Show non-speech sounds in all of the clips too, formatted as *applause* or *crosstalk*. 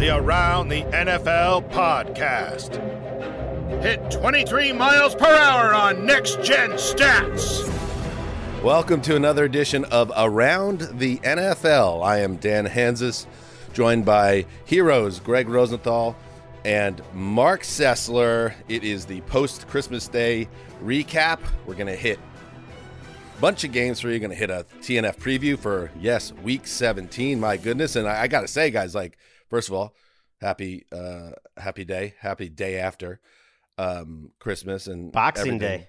The Around the NFL podcast. Hit 23 miles per hour on next gen stats. Welcome to another edition of Around the NFL. I am Dan Hanzus, joined by heroes Gregg Rosenthal and Marc Sessler. It is the post Christmas Day recap. We're going to hit bunch of games for you. Going to hit a TNF preview for, yes, week 17. My goodness. And I, I got to say, guys, like, first of all, happy, uh, happy day, happy day after um, Christmas and Boxing everything. Day.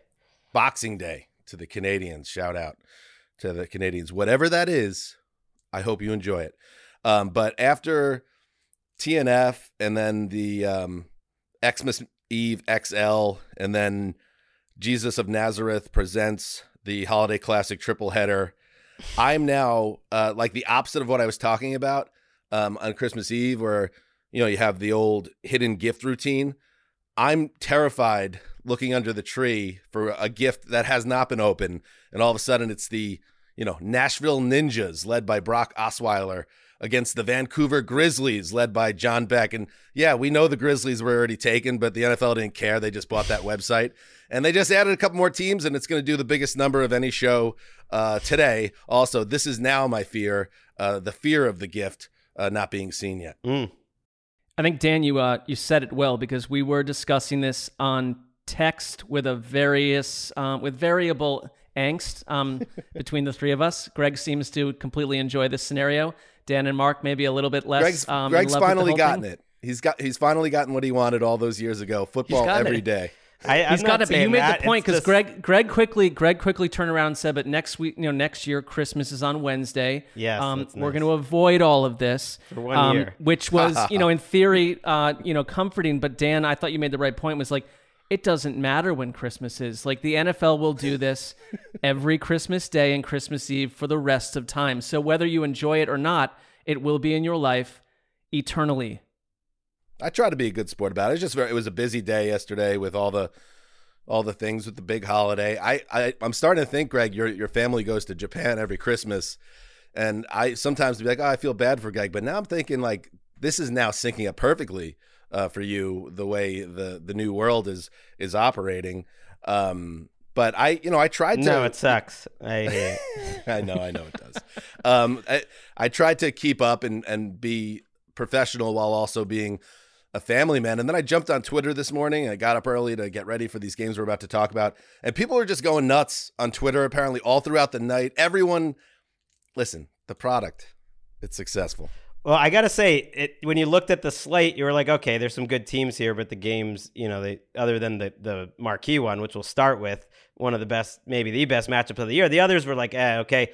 Boxing Day to the Canadians. Shout out to the Canadians. Whatever that is, I hope you enjoy it. Um, but after TNF and then the um, Xmas Eve XL and then Jesus of Nazareth presents the Holiday Classic triple header. I'm now uh, like the opposite of what I was talking about um, on Christmas Eve, where you know you have the old hidden gift routine. I'm terrified looking under the tree for a gift that has not been open, and all of a sudden it's the you know Nashville Ninjas led by Brock Osweiler against the Vancouver Grizzlies led by John Beck. And yeah, we know the Grizzlies were already taken, but the NFL didn't care. They just bought that website. And they just added a couple more teams, and it's going to do the biggest number of any show uh, today. Also, this is now my fear uh, the fear of the gift uh, not being seen yet. Mm. I think Dan, you uh, you said it well because we were discussing this on text with a various um, with variable angst um, *laughs* between the three of us. Greg seems to completely enjoy this scenario. Dan and Mark maybe a little bit less. Greg's, um, Greg's in love with the finally gotten thing. it. He's got he's finally gotten what he wanted all those years ago. Football gotten every it. day. I, I'm He's got it, but you made that. the point because just- Greg, Greg quickly, Greg quickly turned around and said, "But next week, you know, next year Christmas is on Wednesday. Yes, um, we're going to avoid all of this For one um, year. which was, *laughs* you know, in theory, uh, you know, comforting. But Dan, I thought you made the right point. Was like, it doesn't matter when Christmas is. Like the NFL will do this *laughs* every Christmas Day and Christmas Eve for the rest of time. So whether you enjoy it or not, it will be in your life eternally. I try to be a good sport about it. It's just very, it was a busy day yesterday with all the all the things with the big holiday. I, I I'm starting to think, Greg, your your family goes to Japan every Christmas, and I sometimes be like, oh, I feel bad for Greg, but now I'm thinking like this is now syncing up perfectly uh, for you the way the the new world is is operating. Um, but I, you know, I tried to. No, it sucks. I hate it. *laughs* I know, I know it does. Um, I, I tried to keep up and, and be professional while also being a family man. And then I jumped on Twitter this morning. I got up early to get ready for these games we're about to talk about. And people are just going nuts on Twitter, apparently, all throughout the night. Everyone, listen, the product, it's successful. Well, I gotta say, it, when you looked at the slate, you were like, okay, there's some good teams here, but the games, you know, they other than the the marquee one, which we'll start with, one of the best, maybe the best matchups of the year. The others were like, eh, okay.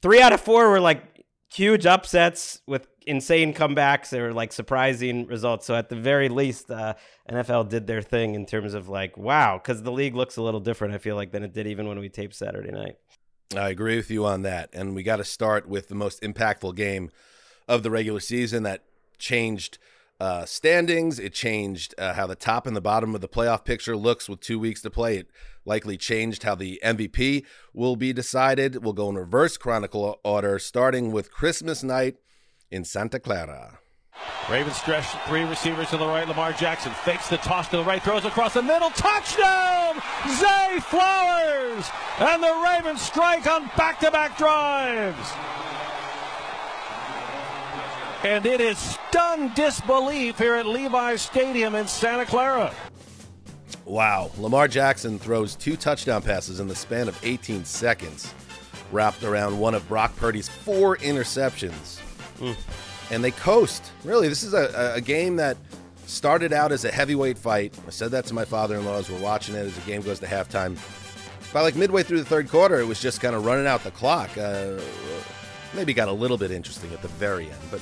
Three out of four were like huge upsets with insane comebacks. They were like surprising results. So at the very least, uh, NFL did their thing in terms of like, wow, because the league looks a little different. I feel like than it did even when we taped Saturday night. I agree with you on that. And we got to start with the most impactful game of the regular season that changed uh, standings. It changed uh, how the top and the bottom of the playoff picture looks with two weeks to play. It likely changed how the MVP will be decided. We'll go in reverse chronicle order, starting with Christmas night in Santa Clara. Ravens stretch three receivers to the right. Lamar Jackson fakes the toss to the right, throws across the middle. Touchdown! Zay Flowers! And the Ravens strike on back to back drives. And it is stunned disbelief here at Levi's Stadium in Santa Clara. Wow. Lamar Jackson throws two touchdown passes in the span of 18 seconds, wrapped around one of Brock Purdy's four interceptions. Mm. And they coast. Really, this is a, a game that started out as a heavyweight fight. I said that to my father in law as we're watching it as the game goes to halftime. By like midway through the third quarter, it was just kind of running out the clock. Uh, maybe got a little bit interesting at the very end, but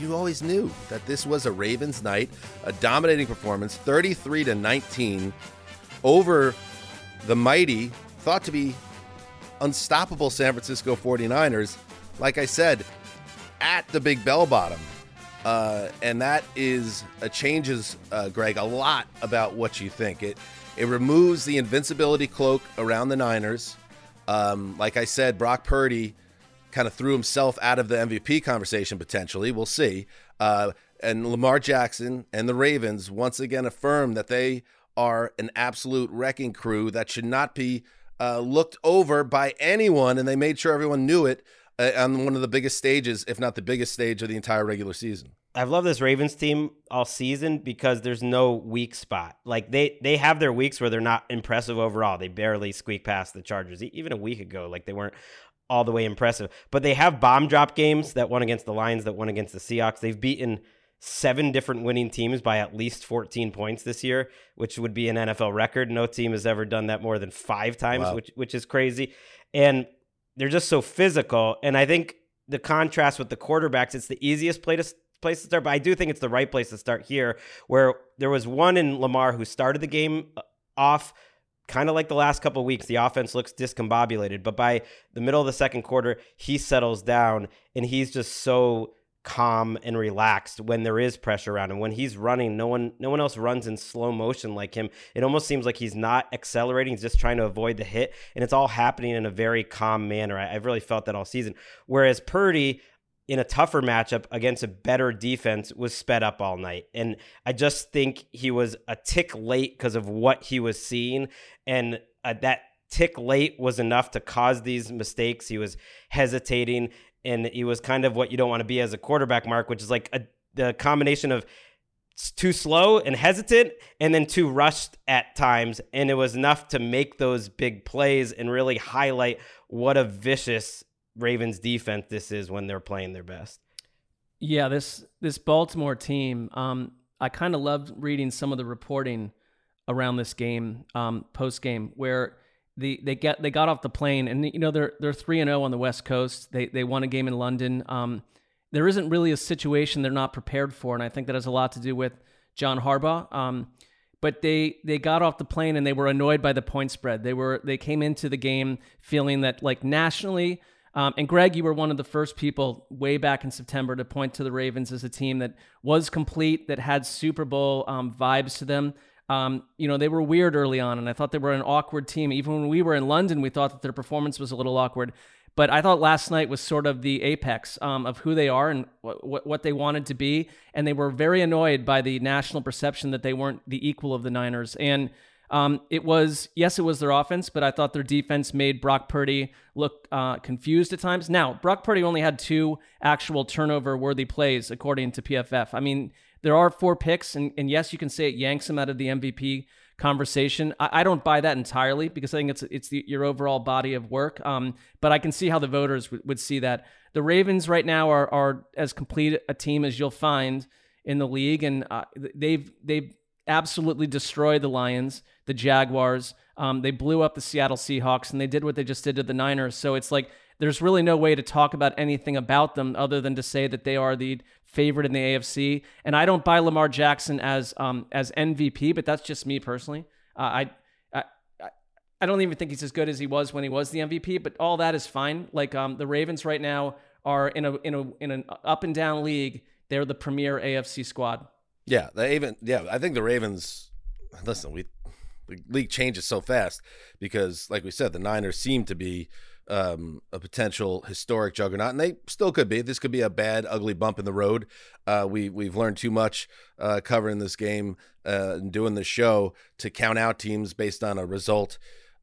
you always knew that this was a Ravens night, a dominating performance, 33 to 19 over the mighty, thought to be unstoppable San Francisco 49ers. Like I said, at the big bell bottom. Uh, and that is a changes, uh, Greg, a lot about what you think. It it removes the invincibility cloak around the Niners. Um, like I said, Brock Purdy kind of threw himself out of the MVP conversation potentially. We'll see. Uh, and Lamar Jackson and the Ravens once again affirm that they are an absolute wrecking crew that should not be uh, looked over by anyone, and they made sure everyone knew it uh, Uh, on one of the biggest stages, if not the biggest stage of the entire regular season. I've loved this Ravens team all season because there's no weak spot. Like they they have their weeks where they're not impressive overall. They barely squeak past the Chargers. Even a week ago, like they weren't all the way impressive. But they have bomb drop games that won against the Lions, that won against the Seahawks. They've beaten seven different winning teams by at least 14 points this year, which would be an NFL record. No team has ever done that more than five times, wow. which which is crazy. And they're just so physical. And I think the contrast with the quarterbacks, it's the easiest place to place to start, but I do think it's the right place to start here, where there was one in Lamar who started the game uh, off kind of like the last couple weeks, the offense looks discombobulated. But by the middle of the second quarter, he settles down and he's just so calm and relaxed when there is pressure around him. When he's running, no one no one else runs in slow motion like him. It almost seems like he's not accelerating, he's just trying to avoid the hit. And it's all happening in a very calm manner. I, I've really felt that all season. Whereas Purdy, in a tougher matchup against a better defense was sped up all night. And I just think he was a tick late because of what he was seeing. And uh, that tick late was enough to cause these mistakes. He was hesitating and he was kind of what you don't want to be as a quarterback, Mark, which is like a, the combination of too slow and hesitant and then too rushed at times. And it was enough to make those big plays and really highlight what a vicious Ravens defense this is when they're playing their best. Yeah, this this Baltimore team, um, I kind of loved reading some of the reporting around this game, um, post game, where the they get they got off the plane and you know they're they're three and zero oh on the West Coast. They they won a game in London. Um, there isn't really a situation they're not prepared for, and I think that has a lot to do with John Harbaugh. Um, but they they got off the plane and they were annoyed by the point spread. They were they came into the game feeling that like nationally um, and Greg, you were one of the first people way back in September to point to the Ravens as a team that was complete, that had Super Bowl um, vibes to them. Um, you know, they were weird early on, and I thought they were an awkward team. Even when we were in London, we thought that their performance was a little awkward. But I thought last night was sort of the apex um, of who they are and what, what they wanted to be. And they were very annoyed by the national perception that they weren't the equal of the Niners. And um, it was yes, it was their offense, but I thought their defense made Brock Purdy look uh, confused at times. Now, Brock Purdy only had two actual turnover-worthy plays according to PFF. I mean, there are four picks, and, and yes, you can say it yanks him out of the MVP conversation. I, I don't buy that entirely because I think it's it's the, your overall body of work. Um, but I can see how the voters w- would see that. The Ravens right now are are as complete a team as you'll find in the league, and uh, they've they've absolutely destroyed the Lions, the Jaguars. Um, they blew up the Seattle Seahawks, and they did what they just did to the Niners. So it's like there's really no way to talk about anything about them other than to say that they are the favorite in the AFC. And I don't buy Lamar Jackson as um, as MVP, but that's just me personally. Uh, I, I I don't even think he's as good as he was when he was the MVP. But all that is fine. Like um, the Ravens right now are in a in a in an up and down league they're the premier AFC squad. Yeah, the even yeah, I think the Ravens. Listen, we the league changes so fast because, like we said, the Niners seem to be um, a potential historic juggernaut, and they still could be. This could be a bad, ugly bump in the road. Uh, we we've learned too much uh, covering this game uh, and doing the show to count out teams based on a result.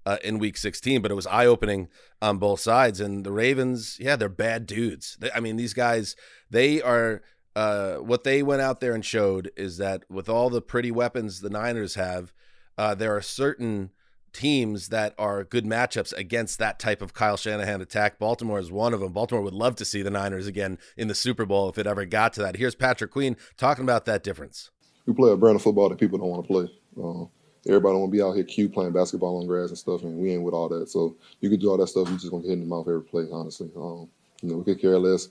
Uh, in week 16, but it was eye opening on both sides. And the Ravens, yeah, they're bad dudes. They, I mean, these guys, they are uh, what they went out there and showed is that with all the pretty weapons the Niners have, uh, there are certain teams that are good matchups against that type of Kyle Shanahan attack. Baltimore is one of them. Baltimore would love to see the Niners again in the Super Bowl if it ever got to that. Here's Patrick Queen talking about that difference. We play a brand of football that people don't want to play. Uh, everybody want to be out here cute playing basketball on grass and stuff, and we ain't with all that. So you could do all that stuff, you just gonna get hit in the mouth every play, honestly. Um, you know, we could care less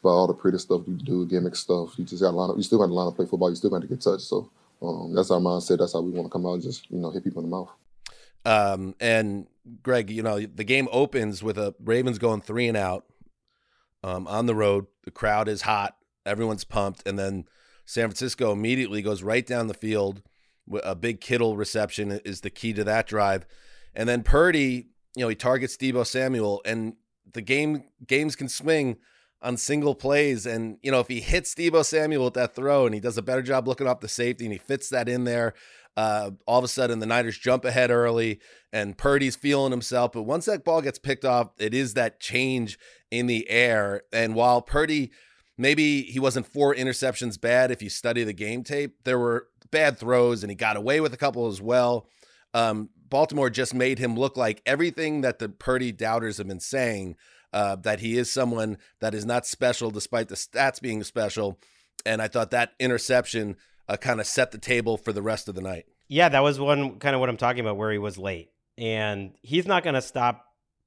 about all the pretty stuff you do, gimmick stuff. You just got to line up. You still got to line up play football. You still got to get touched. So um, that's our mindset. That's how we want to come out and just you know hit people in the mouth. Um, and Greg, you know the game opens with a Ravens going three and out um, on the road. The crowd is hot. Everyone's pumped, and then San Francisco immediately goes right down the field. A big Kittle reception is the key to that drive, and then Purdy, you know, he targets Deebo Samuel, and the game games can swing on single plays. And, you know, if he hits Deebo Samuel with that throw and he does a better job looking off the safety and he fits that in there, uh, all of a sudden the Niners jump ahead early and Purdy's feeling himself. But once that ball gets picked off, it is that change in the air. And while Purdy, maybe he wasn't four interceptions bad if you study the game tape, there were bad throws and he got away with a couple as well. Um, Baltimore just made him look like everything that the Purdy doubters have been saying uh, that he is someone that is not special despite the stats being special. And I thought that interception uh, kind of set the table for the rest of the night. Yeah, that was one kind of what I'm talking about where he was late. And he's not going to stop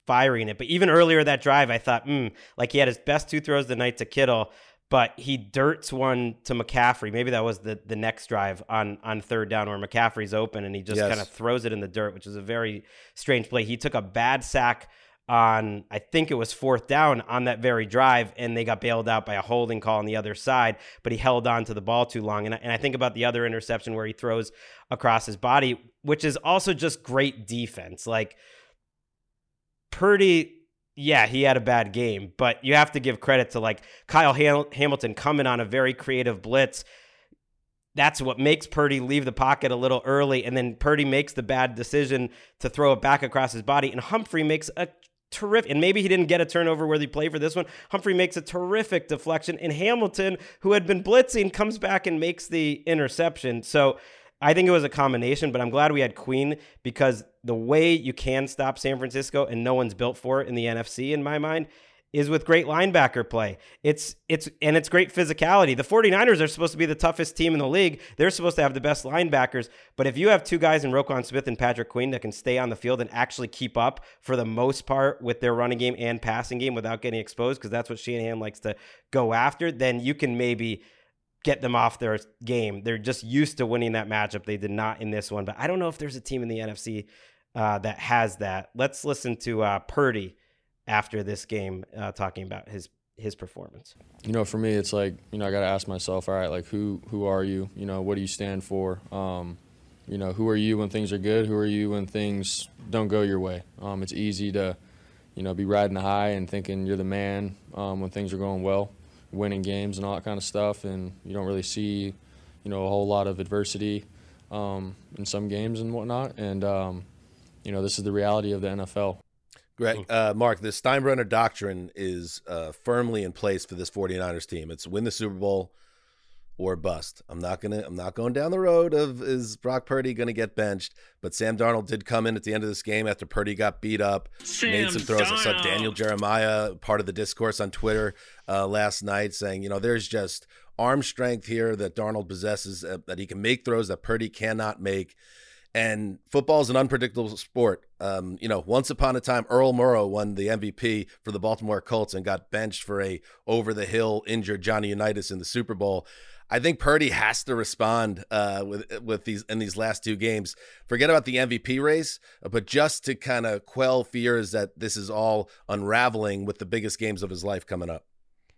firing it. But even earlier that drive, I thought, hmm, like he had his best two throws of the night to Kittle, but he dirts one to McCaffrey. Maybe that was the the next drive on on third down where McCaffrey's open and he just yes. kind of throws it in the dirt, which is a very strange play. He took a bad sack on I think it was fourth down on that very drive, and they got bailed out by a holding call on the other side. But he held on to the ball too long, and I, and I think about the other interception where he throws across his body, which is also just great defense. Like Purdy, yeah, he had a bad game, but you have to give credit to like Kyle Hamilton coming on a very creative blitz that's what makes Purdy leave the pocket a little early. And then Purdy makes the bad decision to throw it back across his body. And Humphrey makes a terrific, and maybe he didn't get a turnover where he played for this one. Humphrey makes a terrific deflection, and Hamilton, who had been blitzing, comes back and makes the interception. So I think it was a combination, but I'm glad we had Queen because the way you can stop San Francisco, and no one's built for it in the NFC, in my mind, is with great linebacker play. It's it's and it's great physicality. The 49ers are supposed to be the toughest team in the league. They're supposed to have the best linebackers, but if you have two guys in Roquan Smith and Patrick Queen that can stay on the field and actually keep up for the most part with their running game and passing game without getting exposed because that's what Shanahan likes to go after, then you can maybe get them off their game. They're just used to winning that matchup. They did not in this one, but I don't know if there's a team in the NFC uh, that has that. Let's listen to uh, Purdy after this game uh, talking about his his performance? You know, for me, it's like you know I got to ask myself, all right, like who who are you? You know, what do you stand for? Um, you know, who are you when things are good? Who are you when things don't go your way? Um, it's easy to, you know, be riding high and thinking you're the man um, when things are going well, winning games and all that kind of stuff, and you don't really see, you know, a whole lot of adversity um, in some games and whatnot. And um, you know, this is the reality of the NFL. Greg, uh, Mark, the Steinbrenner doctrine is uh, firmly in place for this 49ers team. It's win the Super Bowl or bust. I'm not gonna. I'm not going down the road of is Brock Purdy going to get benched. But Sam Darnold did come in at the end of this game after Purdy got beat up, Sam made some throws. Darnold. I saw Daniel Jeremiah part of the discourse on Twitter uh, last night saying, you know, there's just arm strength here that Darnold possesses uh, that he can make throws that Purdy cannot make. And football is an unpredictable sport. Um, you know, once upon a time, Earl Morrall won the MVP for the Baltimore Colts and got benched for a over the hill injured Johnny Unitas in the Super Bowl. I think Purdy has to respond uh, with with these in these last two games. Forget about the MVP race, but just to kind of quell fears that this is all unraveling with the biggest games of his life coming up.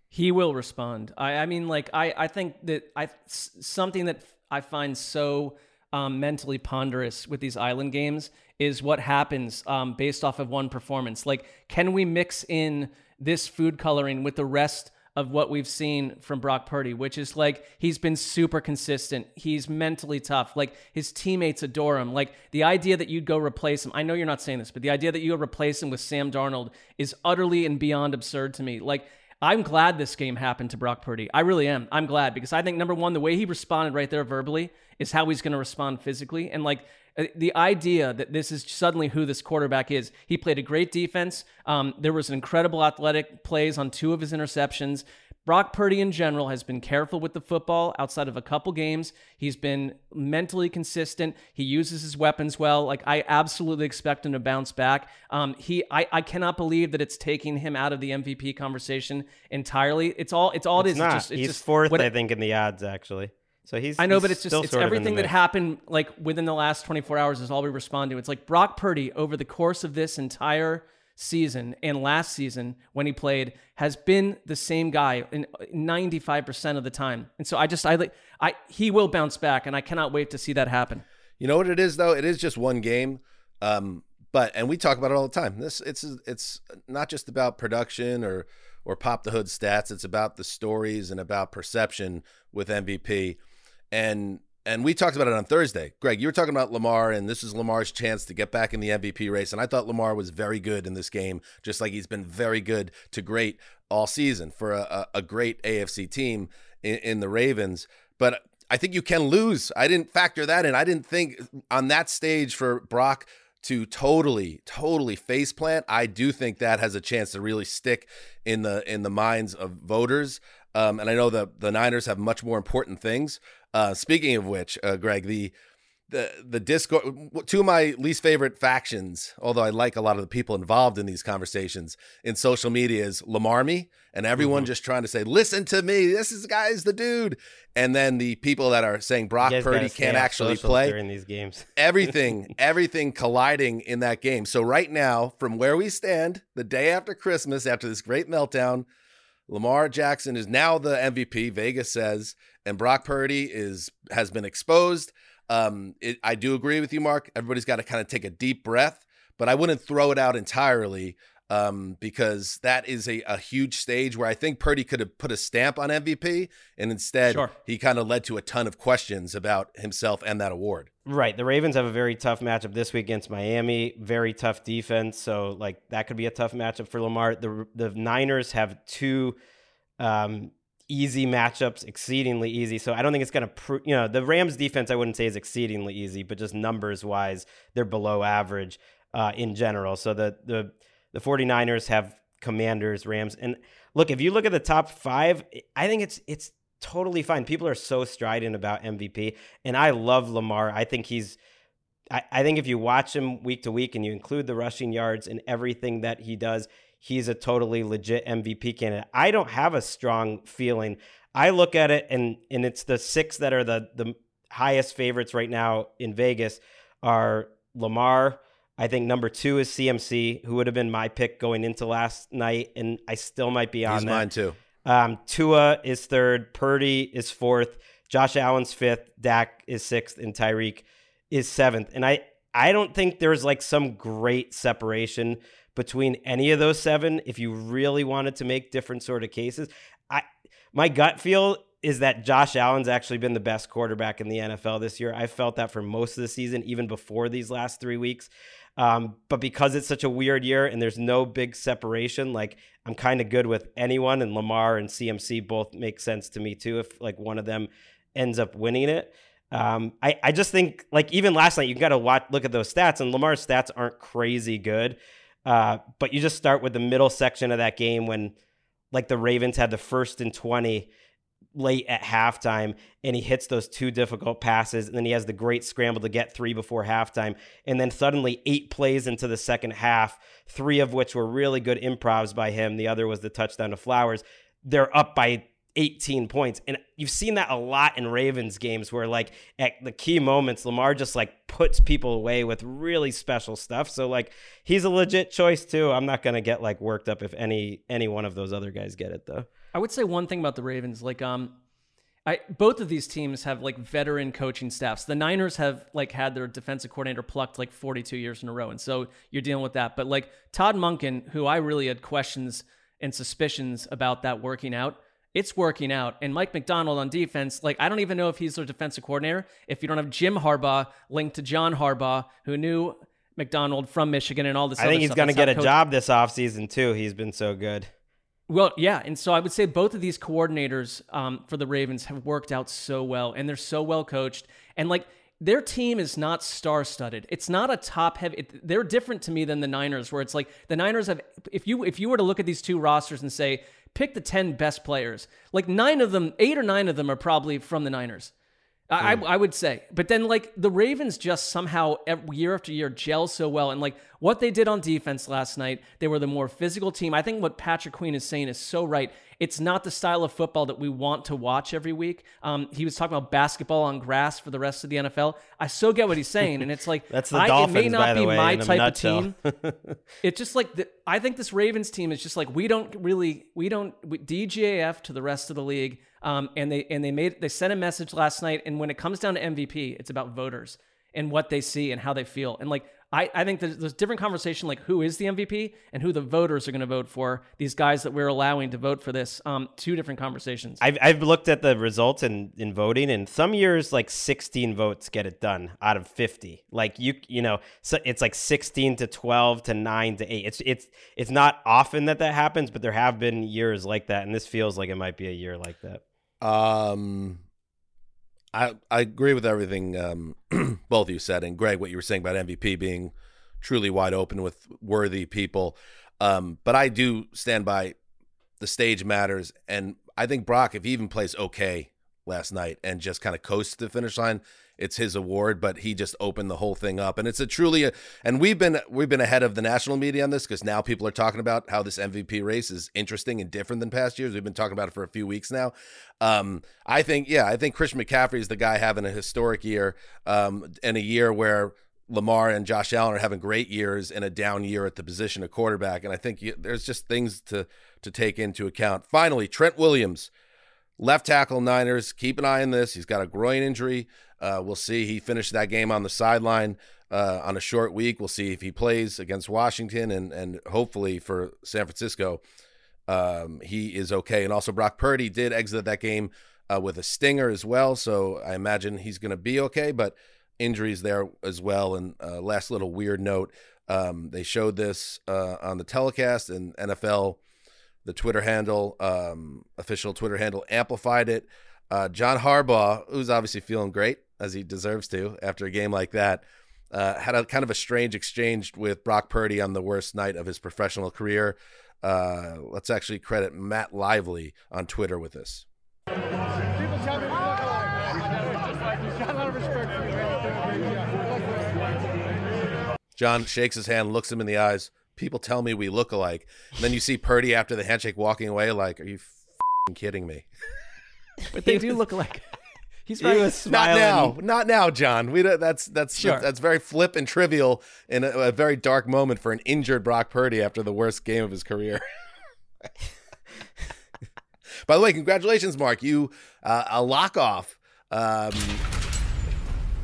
He will respond. I, I mean, like I, I think that I something that I find so um, mentally ponderous with these island games is what happens um, based off of one performance. Like, can we mix in this food coloring with the rest of what we've seen from Brock Purdy, which is like he's been super consistent. He's mentally tough. Like his teammates adore him. Like the idea that you'd go replace him. I know you're not saying this, but the idea that you would replace him with Sam Darnold is utterly and beyond absurd to me. Like I'm glad this game happened to Brock Purdy. I really am. I'm glad because I think number one, the way he responded right there verbally is how he's going to respond physically. And like uh, the idea that this is suddenly who this quarterback is. He played a great defense. Um, there was an incredible athletic plays on two of his interceptions. Brock Purdy in general has been careful with the football outside of a couple games. He's been mentally consistent. He uses his weapons well. Like I absolutely expect him to bounce back. Um, he, I, I cannot believe that it's taking him out of the MVP conversation entirely. It's all, it's all it's it is. Not. It's just, it's he's just fourth, I think, in the odds actually. So he's. I know, he's but it's just it's sort of in the everything that happened like within the last 24 hours is all we respond to. It's like Brock Purdy over the course of this entire season and last season when he played has been the same guy in 95% of the time. And so I just I like I he will bounce back and I cannot wait to see that happen. You know what it is though? It is just one game. Um, but and we talk about it all the time. This it's it's not just about production or or pop the hood stats. It's about the stories and about perception with MVP. And and we talked about it on Thursday. Greg, you were talking about Lamar, and this is Lamar's chance to get back in the MVP race. And I thought Lamar was very good in this game, just like he's been very good to great all season for a, a, great AFC team in, in the Ravens. But I think you can lose. I didn't factor that in. I didn't think on that stage for Brock to totally, totally face plant. I do think that has a chance to really stick in the in the minds of voters. Um, and I know the the Niners have much more important things. Uh, speaking of which, uh, Greg, the the the Discord, two of my least favorite factions, although I like a lot of the people involved in these conversations in social media, is Lamarmy and everyone Mm-hmm. just trying to say, "Listen to me, this is guy's the dude," and then the people that are saying Brock You guys gotta Purdy can't actually play during these games. *laughs* everything everything colliding in that game so right now from where we stand the day after christmas after this great meltdown lamar jackson is now the mvp vegas says and brock purdy is has been exposed um it, i do agree with you mark everybody's got to kind of take a deep breath but i wouldn't throw it out entirely um, because that is a, a huge stage where I think Purdy could have put a stamp on MVP, and instead Sure. he kind of led to a ton of questions about himself and that award. Right. The Ravens have a very tough matchup this week against Miami. Very tough defense. So like that could be a tough matchup for Lamar. The the Niners have two um, easy matchups, exceedingly easy. So I don't think it's going to prove. You know, the Rams defense I wouldn't say is exceedingly easy, but just numbers wise, they're below average uh, in general. So the the the 49ers have Commanders, Rams, and look if you look at the top five, I think it's it's totally fine. People are so strident about MVP, and I love Lamar. I think he's. I, I think if you watch him week to week and you include the rushing yards and everything that he does, he's a totally legit MVP candidate. I don't have a strong feeling. I look at it and and it's the six that are the the highest favorites right now in Vegas are Lamar. I think number two is CMC, who would have been my pick going into last night, and I still might be on He's that. mine too. Um, Tua is third, Purdy is fourth, Josh Allen's fifth, Dak is sixth, and Tyreek is seventh. And I I don't think there's like some great separation between any of those seven. If you really wanted to make different sort of cases, I my gut feel is that Josh Allen's actually been the best quarterback in the NFL this year. I felt that for most of the season, even before these last three weeks. Um, but because it's such a weird year and there's no big separation, like I'm kind of good with anyone, and Lamar and CMC both make sense to me too. If like one of them ends up winning it, um, I I just think like even last night you got to watch look at those stats, and Lamar's stats aren't crazy good, uh, but you just start with the middle section of that game when like the Ravens had the first and twenty late at halftime and he hits those two difficult passes and then he has the great scramble to get three before halftime and then suddenly eight plays into the second half three of which were really good improvs by him the other was the touchdown to flowers. They're up by 18 points and you've seen that a lot in ravens games where like at the key moments lamar just like puts people away with really special stuff so like he's a legit choice too i'm not gonna get like worked up if any any one of those other guys get it though I would say one thing about the Ravens, like um, I both of these teams have like veteran coaching staffs. The Niners have like had their defensive coordinator plucked like 42 years in a row, and so you're dealing with that. But like Todd Monken, who I really had questions and suspicions about that working out, it's working out. And Mike Macdonald on defense, like I don't even know if he's their defensive coordinator. If you don't have Jim Harbaugh linked to John Harbaugh, who knew Macdonald from Michigan and all this. I think he's going to get a coach. job this offseason too. He's been so good. Well, yeah, and so I would say both of these coordinators um, for the Ravens have worked out so well, and they're so well coached, and like their team is not star-studded. It's not a top-heavy. It, they're different to me than the Niners, where it's like the Niners have. If you if you were to look at these two rosters and say pick the ten best players, like nine of them, eight or nine of them are probably from the Niners. I, I hmm. would say, but then like the Ravens just somehow year after year gel so well, and like what they did on defense last night, they were the more physical team. I think what Patrick Queen is saying is so right. It's not the style of football that we want to watch every week. Um, he was talking about basketball on grass for the rest of the NFL. I so get what he's saying, and it's like *laughs* that's the I, Dolphins. It may not be way, my type of team. *laughs* it's just like the, I think this Ravens team is just like we don't really we don't we, DGAF to the rest of the league. Um, and they and they made they sent a message last night. And when it comes down to MVP, it's about voters and what they see and how they feel. And like I, I think there's, there's different conversation like who is the MVP and who the voters are going to vote for. These guys that we're allowing to vote for this. Um, two different conversations. I've I've looked at the results in in voting, and some years like 16 votes get it done out of 50. Like you you know, so it's like 16 to 12 to 9 to 8. It's it's it's not often that that happens, but there have been years like that, and this feels like it might be a year like that. Um, I I agree with everything um, *clears throat* both of you said, and Greg, what you were saying about MVP being truly wide open with worthy people. Um, but I do stand by the stage matters, and I think Brock, if he even plays okay last night and just kind of coasts the finish line, it's his award, but he just opened the whole thing up, and it's a truly a, and we've been we've been ahead of the national media on this because now people are talking about how this MVP race is interesting and different than past years. We've been talking about it for a few weeks now. Um, I think yeah, I think Christian McCaffrey is the guy having a historic year, um, and a year where Lamar and Josh Allen are having great years in a down year at the position of quarterback, and I think you, there's just things to to take into account. Finally, Trent Williams. Left tackle Niners, keep an eye on this. He's got a groin injury. Uh, we'll see. He finished that game on the sideline uh, on a short week. We'll see if he plays against Washington and and hopefully for San Francisco, um, he is okay. And also Brock Purdy did exit that game uh, with a stinger as well, so I imagine he's going to be okay. But injuries there as well. And uh, last little weird note: um, they showed this uh, on the telecast, and NFL, the Twitter handle, um, official Twitter handle, amplified it. Uh, John Harbaugh, who's obviously feeling great, as he deserves to after a game like that. Uh, had a kind of a strange exchange with Brock Purdy on the worst night of his professional career. Uh, let's actually credit Matt Lively on Twitter with this. John shakes his hand, looks him in the eyes. People tell me we look alike. And then you see Purdy after the handshake walking away, like, "Are you kidding me?" But they do look alike. *laughs* He's he was *laughs* smiling. Not now, not now, John. We that's that's sure. that's very flip and trivial in a, a, very dark moment for an injured Brock Purdy after the worst game of his career. *laughs* By the way, congratulations, Mark. You uh, a lock off. Um,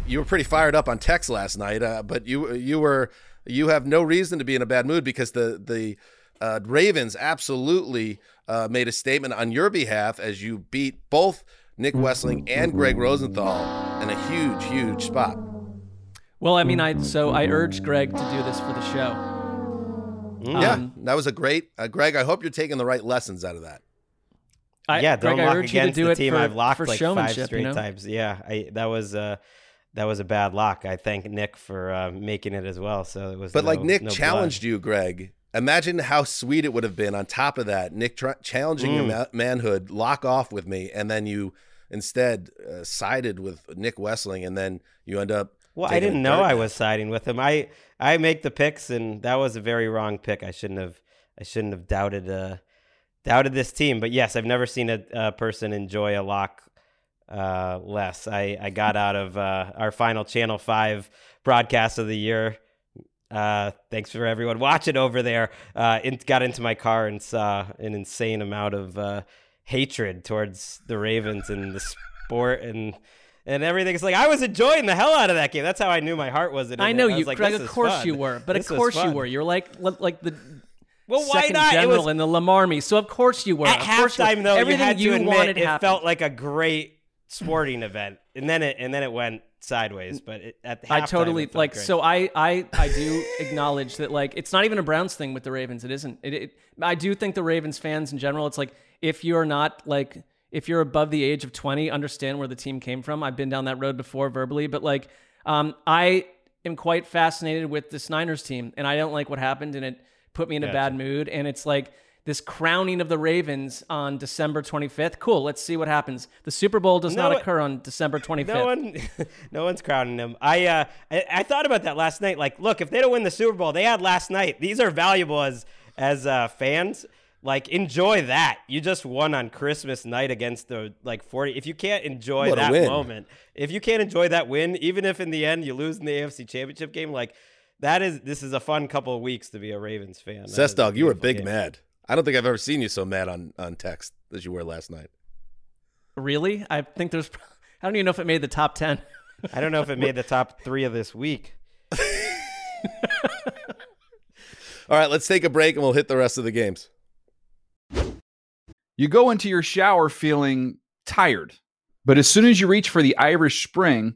you were pretty fired up on text last night, uh, but you you were you have no reason to be in a bad mood because the the uh, Ravens absolutely uh, made a statement on your behalf as you beat both Nick Wesseling and Gregg Rosenthal in a huge, huge spot. Well, I mean, I so I urged Greg to do this for the show. Mm. Yeah, um, that was a great. Uh, Greg, I hope you're taking the right lessons out of that. I, yeah, don't Greg, lock against the team for, I've locked like five straight you know? times. Yeah, I, that was uh, that was a bad lock. I thank Nick for uh, making it as well. So it was. But no, like Nick no challenged blood. you, Greg. Imagine how sweet it would have been. On top of that, Nick tra- challenging mm. your ma- manhood, lock off with me, and then you instead uh, sided with Nick Wesseling, and then you end up. Well, I didn't know I was siding with him. I I make the picks, and that was a very wrong pick. I shouldn't have. I shouldn't have doubted uh doubted this team. But yes, I've never seen a, a person enjoy a lock uh, less. I I got out of uh, our final Channel Five broadcast of the year. Uh, thanks for everyone watching over there. Uh, in, got into my car and saw an insane amount of uh, hatred towards the Ravens and the sport and and everything. It's like I was enjoying the hell out of that game. That's how I knew my heart was in it. I know I you, like, Craig. Of course fun. you were, but This of course you were. You're like like the Well, why second not? It general was in the Lamarmy. So of course you were. at Of course you were. halftime though. everything you had to admit, wanted it happened. felt like a great sporting event, and then it and then it went sideways. But it, at I totally like. great. So I, I, I do *laughs* acknowledge that like it's not even a Browns thing with the Ravens. It isn't. It, it. I do think the Ravens fans in general. It's like if you're not like if you're above the age of 20, understand where the team came from. I've been down that road before verbally, but like um, I am quite fascinated with this Niners team, and I don't like what happened, and it put me in a bad mood. And it's like this crowning of the Ravens on December 25th. Cool. Let's see what happens. The Super Bowl does No, not occur on December 25th. *laughs* No one, *laughs* no one's crowning them. I, uh, I, I thought about that last night. Like, look, if they don't win the Super Bowl, they had last night. These are valuable as as uh, fans. Like, enjoy that. You just won on Christmas night against the like forty. If you can't enjoy What that moment, if you can't enjoy that win, even if in the end you lose in the AFC Championship game, like that is this is a fun couple of weeks to be a Ravens fan. That is dog, you were big game. mad. I don't think I've ever seen you so mad on on text as you were last night. Really? I think there's. *laughs* I don't even know if it made the top ten. I don't know if it made the top three of this week. *laughs* All right, let's take a break and we'll hit the rest of the games. You go into your shower feeling tired, but as soon as you reach for the Irish Spring,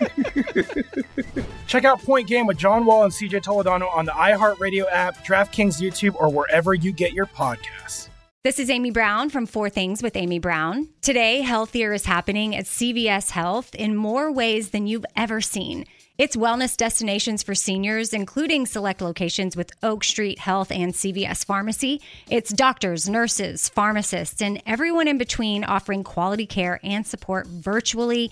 *laughs* *laughs* Check out Point Game with John Wall and CJ Toledano on the iHeartRadio app, DraftKings YouTube, or wherever you get your podcasts. This is Amy Brown from Four Things with Amy Brown. Today, healthier is happening at CVS Health in more ways than you've ever seen. It's wellness destinations for seniors, including select locations with Oak Street Health and CVS Pharmacy. It's doctors, nurses, pharmacists, and everyone in between offering quality care and support virtually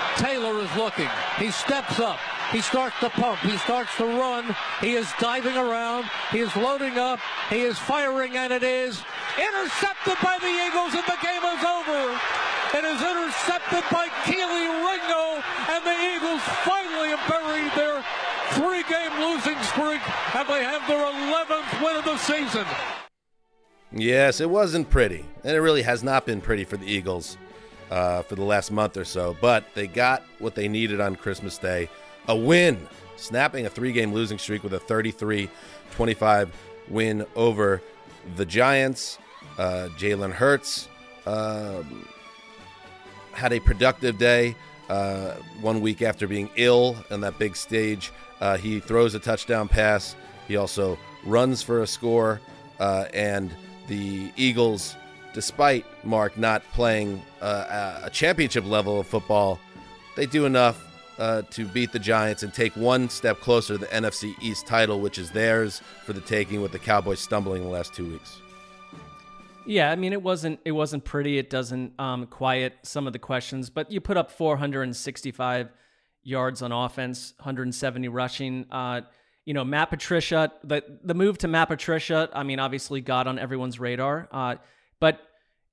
Taylor is looking. He steps up. He starts to pump. He starts to run. He is diving around. He is loading up. He is firing, and it is intercepted by the Eagles, and the game is over. It is intercepted by Kelee Ringo, and the Eagles finally buried their three-game losing streak, and they have their 11th win of the season. Yes, it wasn't pretty, and it really has not been pretty for the Eagles uh, for the last month or so. But they got what they needed on Christmas Day: a win, snapping a three-game losing streak with a 33-25 win over the Giants. Uh, Jalen Hurts um, had a productive day. Uh, one week after being ill on that big stage, uh, he throws a touchdown pass. He also runs for a score, uh, and the Eagles, despite Mark not playing uh, a championship level of football, they do enough uh, to beat the Giants and take one step closer to the NFC East title, which is theirs for the taking, with the Cowboys stumbling the last two weeks. Yeah, I mean it wasn't it wasn't pretty. It doesn't um, quiet some of the questions, but you put up 465 yards on offense, 170 rushing. Uh, you know, Matt Patricia, the the move to Matt Patricia, I mean, obviously got on everyone's radar. Uh, but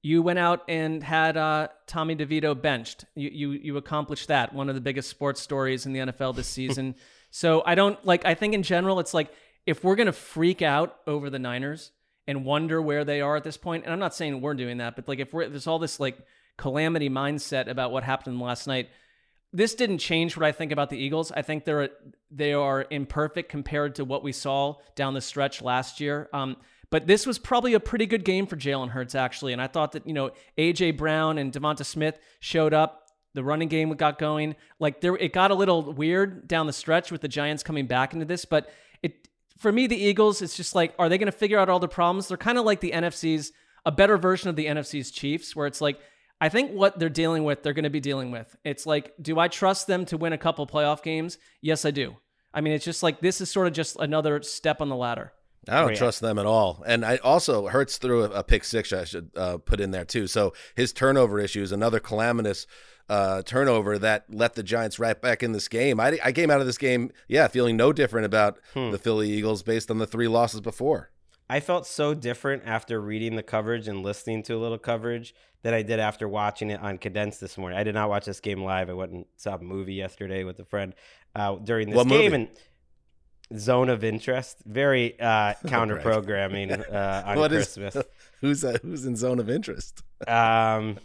you went out and had uh, Tommy DeVito benched. You, you you accomplished that. One of the biggest sports stories in the NFL this *laughs* season. so I don't like. I think in general, it's like if we're gonna freak out over the Niners and wonder where they are at this point, and I'm not saying we're doing that, but like if we're there's all this like calamity mindset about what happened last night. This didn't change what I think about the Eagles. I think they're they are imperfect compared to what we saw down the stretch last year. Um, but this was probably a pretty good game for Jalen Hurts, actually. And I thought that, you know, A.J. Brown and DeVonta Smith showed up. The running game got going. Like there it got a little weird down the stretch with the Giants coming back into this, but it for me, the Eagles, it's just like, are they going to figure out all the problems? They're kind of like the NFC's, a better version of the NFC's Chiefs, where it's like, I think what they're dealing with, they're going to be dealing with. It's like, do I trust them to win a couple playoff games? Yes, I do. I mean, it's just like this is sort of just another step on the ladder. I don't trust them at all. And I also Hurts threw a, a pick six. I should uh, put in there too. So his turnover issue is another calamitous uh, turnover that let the Giants right back in this game. I, I came out of this game, yeah, feeling no different about Hmm. the Philly Eagles based on the three losses before. I felt so different after reading the coverage and listening to a little coverage than I did after watching it on condensed this morning. I did not watch this game live. I went and saw a movie yesterday with a friend uh, during this What game movie? and zone of interest, very uh, *laughs* counter programming uh, *laughs* on What is- Christmas. *laughs* who's uh, who's in zone of interest? Um,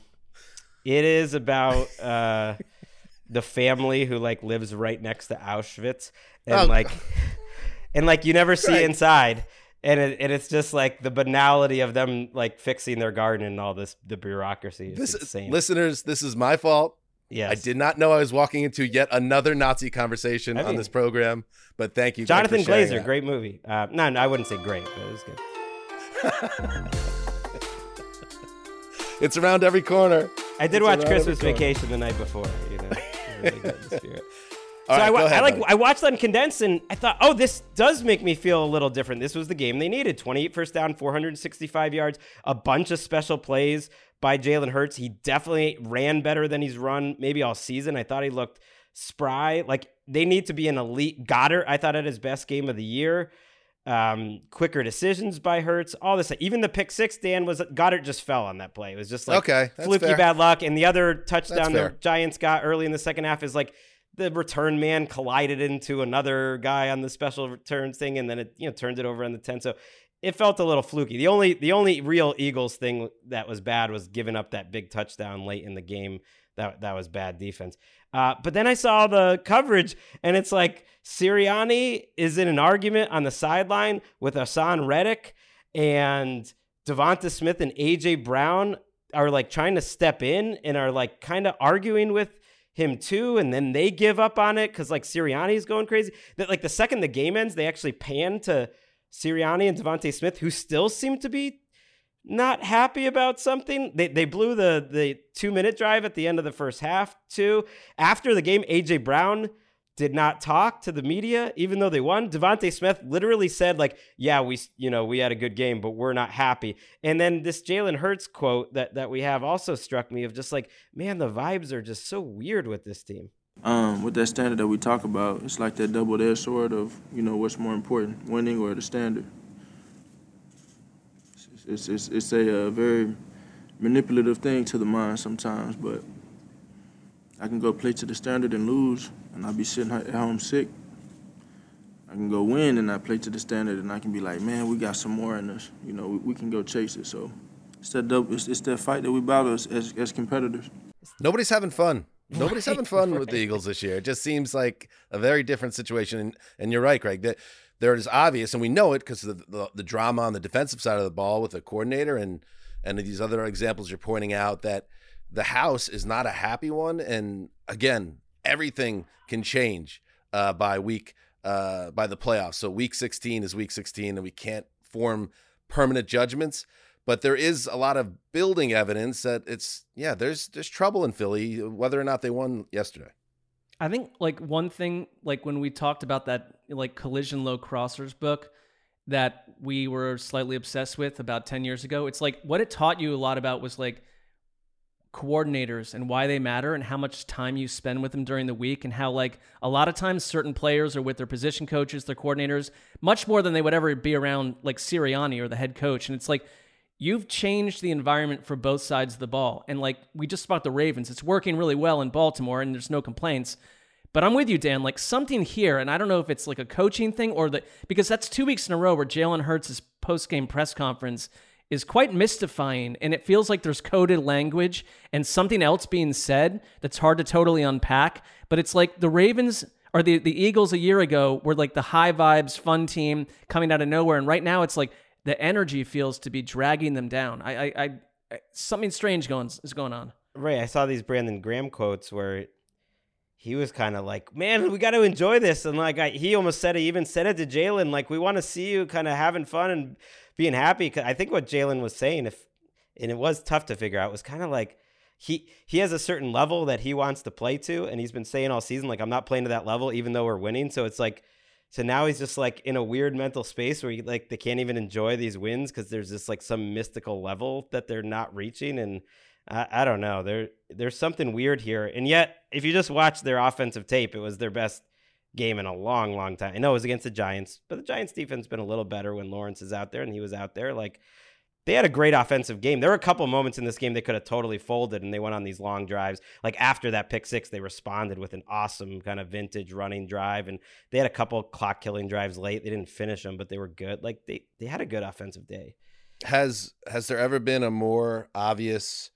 it is about uh, the family who like lives right next to Auschwitz, and Oh. like, and like you never see Right. inside, and it, and it's just like the banality of them like fixing their garden and all this the bureaucracy. Is This insane. listeners, this is my fault. Yes. I did not know I was walking into yet another Nazi conversation I on this program, but thank you, Jonathan Glazer, great movie. Uh, no, no, I wouldn't say great, but it was good. *laughs* It's around every corner. I did It's watch Christmas. Vacation the night before. You know, really the spirit. *laughs* All so right, I, ahead, I like buddy. I watched on condensed and I thought, oh, this does make me feel a little different. This was the game they needed: 28 first down, 465 yards, a bunch of special plays by Jalen Hurts. He definitely ran better than he's run maybe all season. I thought he looked spry. Like they need to be an elite. Goedert, I thought had his best game of the year. Um, quicker decisions by Hurts, all this. Even the pick six, Dan was Goedert just fell on that play. It was just like Okay, fluky fair. bad luck. And the other touchdown the. Giants got early in the second half is like the return man collided into another guy on the special returns thing, and then it you know turned it over on the ten. So it felt a little fluky. The only the only real Eagles thing that was bad was giving up that big touchdown late in the game. That that was bad defense. Uh, but then I saw the coverage, and it's like Sirianni is in an argument on the sideline with Haason Reddick, and DeVonta Smith and AJ Brown are like trying to step in and are like kind of arguing with him too, and then they give up on it because like Sirianni's going crazy. That like the second the game ends, they actually pan to Sirianni and DeVonta Smith, who still seem to be not happy about something. They they blew the the two minute drive at the end of the first half too. After the game, AJ Brown did not talk to the media, even though they won. DeVonta Smith literally said, like, yeah, we you know, we had a good game, but we're not happy. And then this Jalen Hurts quote that that we have also struck me of just like, man, the vibes are just so weird with this team. Um, with that standard that we talk about, it's like that double-edged sword of, you know, what's more important, winning or the standard. It's, it's, it's a uh, very manipulative thing to the mind sometimes, but I can go play to the standard and lose, and I'll be sitting at home sick. I can go win and I play to the standard, and I can be like, man, we got some more in us. You know, we, we can go chase it. So it's that double, it's, it's that fight that we battle as, as, as competitors. Nobody's having fun. Nobody's having Right, fun with the Eagles this year. It just seems like a very different situation. And, and you're right, Greg. That there is obvious, and we know it because of the, the, the drama on the defensive side of the ball with the coordinator and and these other examples you're pointing out that the house is not a happy one. And again, everything can change uh, by week uh, by the playoffs. So week 16 is week 16, and we can't form permanent judgments. But there is a lot of building evidence that it's yeah, there's there's trouble in Philly, uh, whether or not they won yesterday. I think like one thing, like when we talked about that like collision low crossers book, that we were slightly obsessed with about 10 years ago. It's like what it taught you a lot about was like coordinators and why they matter and how much time you spend with them during the week and how like a lot of times certain players are with their position coaches, their coordinators, much more than they would ever be around like Sirianni or the head coach. And it's like you've changed the environment for both sides of the ball. And like we just about the Ravens, it's working really well in Baltimore and there's no complaints. But I'm with you, Dan. Like something here, and I don't know if it's like a coaching thing or the because that's two weeks in a row where Jalen Hurts' post game press conference is quite mystifying, and it feels like there's coded language and something else being said that's hard to totally unpack. But it's like the Ravens or the the Eagles a year ago were like the high vibes, fun team coming out of nowhere, and right now it's like the energy feels to be dragging them down. I, I, I something strange going is going on. Right. I saw these Brandon Graham quotes where he was kind of like, "Man, we got to enjoy this," and like I, he almost said, he even said it to Jalen, like, "We want to see you kind of having fun and being happy." Cause I think what Jalen was saying, if and it was tough to figure out, was kind of like he he has a certain level that he wants to play to, and he's been saying all season, like, "I'm not playing to that level, even though we're winning." So it's like. So now he's just like in a weird mental space where he, like they can't even enjoy these wins because there's just like some mystical level that they're not reaching, and I, I don't know. There there's something weird here. And yet, if you just watch their offensive tape, it was their best game in a long, long time. I know it was against the Giants, but the Giants defense been a little better when Lawrence is out there and he was out there. Like they had a great offensive game. There were a couple moments in this game they could have totally folded and they went on these long drives. Like after that pick six, they responded with an awesome kind of vintage running drive. And they had a couple clock killing drives late. They didn't finish them, but they were good. Like they, they had a good offensive day. Has has there ever been a more obvious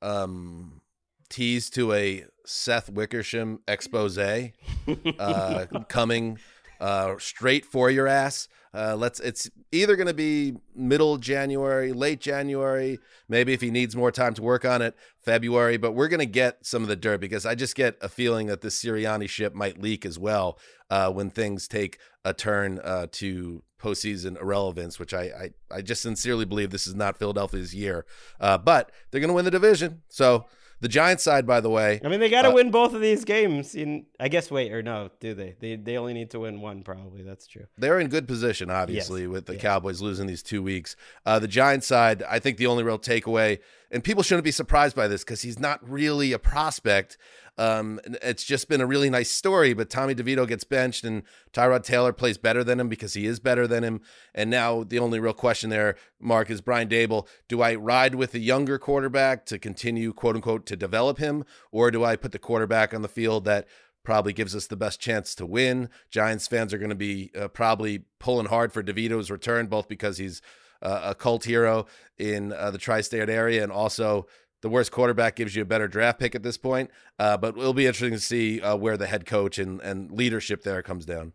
um, tease to a Seth Wickersham expose *laughs* uh, coming uh, straight for your ass. Uh, let's. It's either going to be middle January, late January, maybe if he needs more time to work on it, February. But we're going to get some of the dirt because I just get a feeling that the Sirianni ship might leak as well uh, when things take a turn uh, to postseason irrelevance, which I, I, I just sincerely believe this is not Philadelphia's year. Uh, but they're going to win the division, so the Giants side, by the way. I mean, they got to uh, win both of these games. In I guess, wait or no, do they? They they only need to win one, probably. That's true. They're in good position, obviously, Yes. with the Yeah. Cowboys losing these two weeks. Uh, the Giants side, I think the only real takeaway, and people shouldn't be surprised by this because he's not really a prospect. Um, it's just been a really nice story, but Tommy DeVito gets benched and Tyrod Taylor plays better than him because he is better than him. And now the only real question there, Mark, is Brian Daboll. Do I ride with the younger quarterback to continue, quote unquote, to develop him, or do I put the quarterback on the field that probably gives us the best chance to win? Giants fans are going to be uh, probably pulling hard for DeVito's return, both because he's uh, a cult hero in uh, the tri-state area and also the worst quarterback gives you a better draft pick at this point. Uh, but it'll be interesting to see uh, where the head coach and, and leadership there comes down.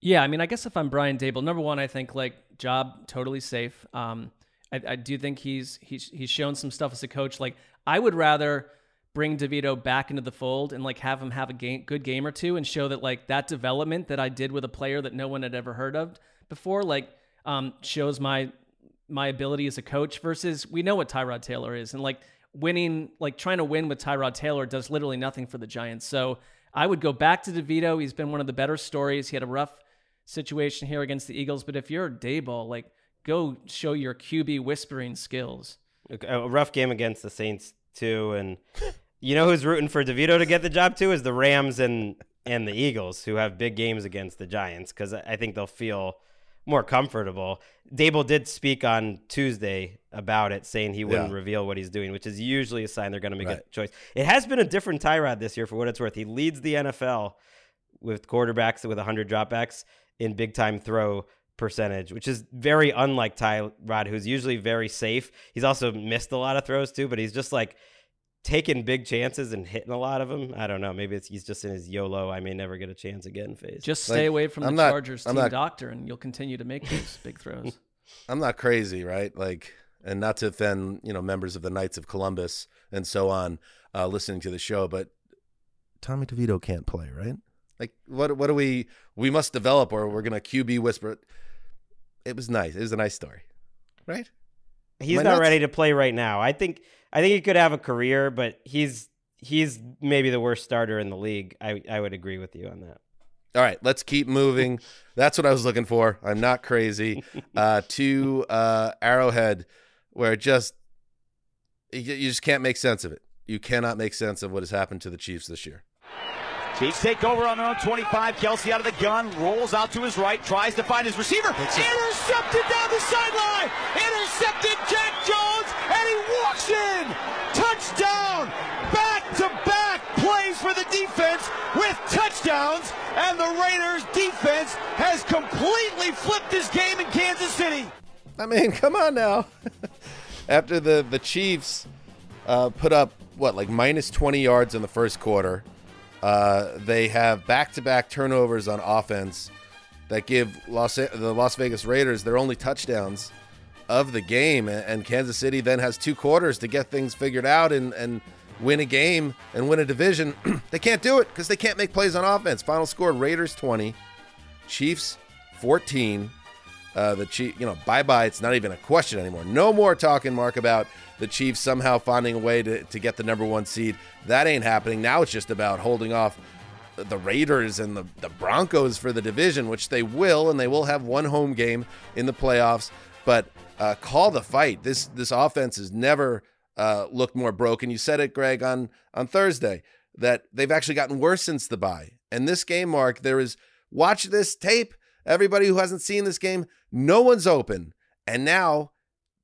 Yeah, I mean, I guess if I'm Brian Daboll, number one, I think like job totally safe. Um, I, I do think he's he's he's shown some stuff as a coach. Like I would rather bring DeVito back into the fold and like have him have a game, good game or two and show that like that development that I did with a player that no one had ever heard of before, like um, shows my my ability as a coach. Versus we know what Tyrod Taylor is, and like winning, like trying to win with Tyrod Taylor does literally nothing for the Giants. So I would go back to DeVito. He's been one of the better stories. He had a rough situation here against the Eagles, but if you're a Daboll, like go show your QB whispering skills. A rough game against the Saints too, and *laughs* you know who's rooting for DeVito to get the job too is the Rams and and the Eagles, who have big games against the Giants, because I think they'll feel more comfortable. Daboll did speak on Tuesday about it, saying he wouldn't Yeah. reveal what he's doing, which is usually a sign they're going to make Right. a choice. It has been a different Tyrod this year, for what it's worth. He leads the NFL with quarterbacks with 100 dropbacks in big time throw percentage, which is very unlike Tyrod, who's usually very safe. He's also missed a lot of throws too, but he's just like taking big chances and hitting a lot of them. I don't know. Maybe it's he's just in his YOLO. I may never get a chance again phase. Just stay away from I'm the not- Chargers I'm team not- doctor, and you'll continue to make those big throws. *laughs* I'm not crazy, right? Like, and not to offend, you know, members of the Knights of Columbus and so on, uh, listening to the show, but Tommy DeVito can't play, right? Like, what what do we we must develop, or we're gonna QB whisper? It was nice. It was a nice story, right? He's not ready to play right now. I think I think he could have a career, but he's he's maybe the worst starter in the league. I I would agree with you on that. All right, let's keep moving. That's what I was looking for. I'm not crazy. *laughs* Uh, to uh, Arrowhead, where it just you you just can't make sense of it. You cannot make sense of what has happened to the Chiefs this year. Chiefs take over on their own 25. Kelce out of the gun, rolls out to his right, tries to find his receiver. Intercepted down the sideline. Intercepted Jack Jones, and he walks in. Touchdown. Back to back plays for the defense with touchdowns, and the Raiders defense has completely flipped this game in Kansas City. I mean, *laughs* come on now. *laughs* After the the Chiefs uh, put up what like minus 20 yards in the first quarter, uh, they have back-to-back turnovers on offense that give the Las Vegas Raiders their only touchdowns of the game, and Kansas City then has two quarters to get things figured out and and win a game and win a division. *clears throat* they can't do it because they can't make plays on offense. Final score: Raiders 20, Chiefs 14. Uh, the Chief, you know, bye bye. It's not even a question anymore. No more talking, Mark, about the Chiefs somehow finding a way to, to get the number one seed. That ain't happening. Now it's just about holding off the Raiders and the, the Broncos for the division, which they will, and they will have one home game in the playoffs. But uh, call the fight. This this offense has never uh, looked more broken. You said it, Greg, on on Thursday that they've actually gotten worse since the bye. And this game, Mark, there is watch this tape. Everybody who hasn't seen this game, no one's open. And now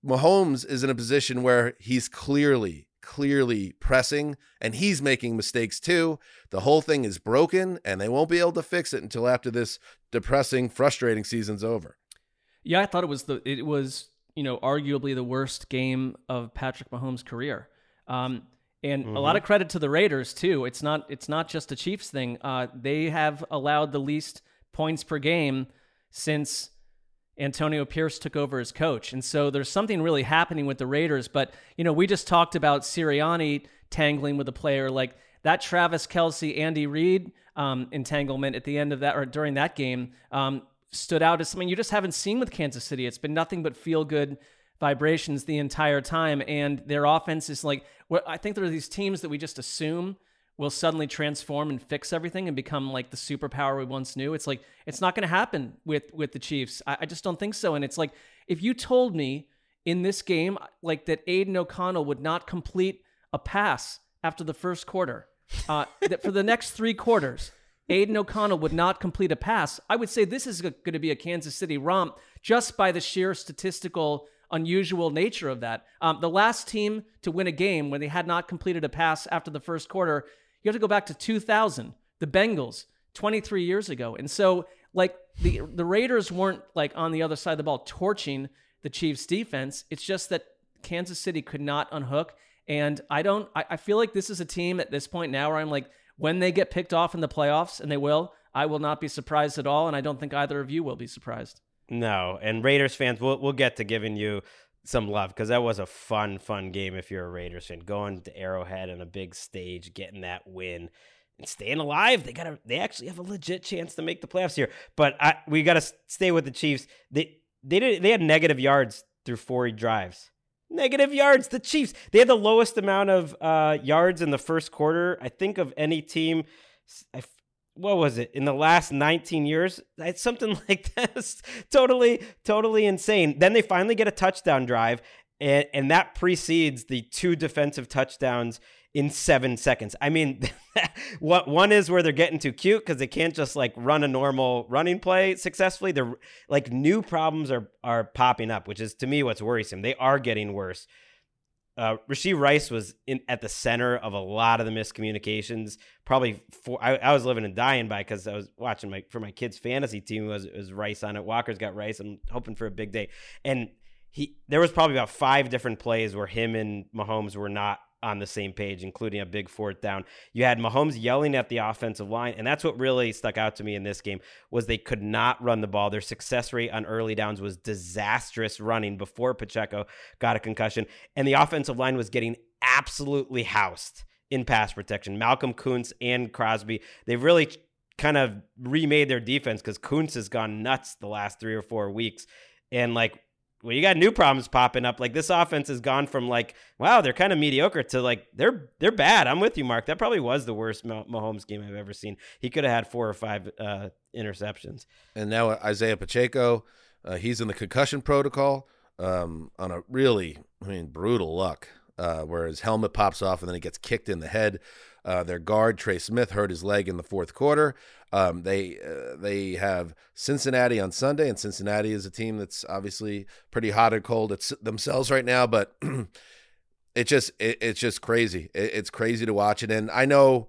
Mahomes is in a position where he's clearly, clearly pressing and he's making mistakes too. The whole thing is broken and they won't be able to fix it until after this depressing, frustrating season's over. Yeah, I thought it was the it was you know arguably the worst game of Patrick Mahomes' career. Um, and a lot Mhm. of credit to the Raiders too. It's not it's not just a Chiefs thing. Uh, they have allowed the least points per game since Antonio Pierce took over as coach. And so there's something really happening with the Raiders. But, you know, we just talked about Sirianni tangling with a player like that Travis Kelce, Andy Reid um, entanglement at the end of that or during that game um, stood out as something you just haven't seen with Kansas City. It's been nothing but feel good vibrations the entire time. And their offense is like, I think there are these teams that we just assume will suddenly transform and fix everything and become like the superpower we once knew. It's like it's not going to happen with with the Chiefs. I, I just don't think so. And it's like if you told me in this game like that Aidan O'Connell would not complete a pass after the first quarter, uh, *laughs* that for the next three quarters. Aidan O'Connell would not complete a pass. I would say this is going to be a Kansas City romp just by the sheer statistical unusual nature of that. Um, the last team to win a game when they had not completed a pass after the first quarter, you have to go back to 2000, the Bengals, 23 years ago. And so, like the the Raiders weren't like on the other side of the ball torching the Chiefs defense. It's just that Kansas City could not unhook. And I don't. I, I feel like this is a team at this point now where I'm like, when they get picked off in the playoffs, and they will, I will not be surprised at all. And I don't think either of you will be surprised. No, and Raiders fans, we'll we'll get to giving you some love because that was a fun, fun game. If you're a Raiders fan, going to Arrowhead on a big stage, getting that win, and staying alive, they got they actually have a legit chance to make the playoffs here. But I, we got to stay with the Chiefs. They they did they had negative yards through four drives. Negative yards. The Chiefs they had the lowest amount of uh, yards in the first quarter, I think, of any team. I what was it in the last 19 years? It's something *laughs* like this. Totally totally insane. Then they finally get a touchdown drive and, and that precedes the two defensive touchdowns in seven seconds. I mean *laughs* what one is where they're getting too cute because they can't just like run a normal running play successfully. They're like new problems are are popping up which is to me what's worrisome. They are getting worse uh, Rashee Rice was in at the center of a lot of the miscommunications. Probably for I, I was living and dying by because I was watching my for my kids' fantasy team was was Rice on it. Walker's got Rice. I'm hoping for a big day, and he there was probably about five different plays where him and Mahomes were not on the same page, including a big fourth down. You had Mahomes yelling at the offensive line, and that's what really stuck out to me in this game was they could not run the ball. Their success rate on early downs was disastrous running before Pacheco got a concussion, and the offensive line was getting absolutely housed in pass protection. Malcolm Koonce and Crosby, they've really kind of remade their defense because Koonce has gone nuts the last three or four weeks. And like well, you got new problems popping up. Like this offense has gone from like, wow, they're kind of mediocre to like they're they're bad. I'm with you, Mark. That probably was the worst Mahomes game I've ever seen. He could have had four or five uh, interceptions. And now Isaiah Pacheco, uh, he's in the concussion protocol um, on a really, I mean, brutal luck, uh, where his helmet pops off and then he gets kicked in the head. Uh, their guard Trey Smith hurt his leg in the fourth quarter. Um, they uh, they have Cincinnati on Sunday, and Cincinnati is a team that's obviously pretty hot and cold it's themselves right now. But *clears throat* it just it, it's just crazy. It, it's crazy to watch it, and I know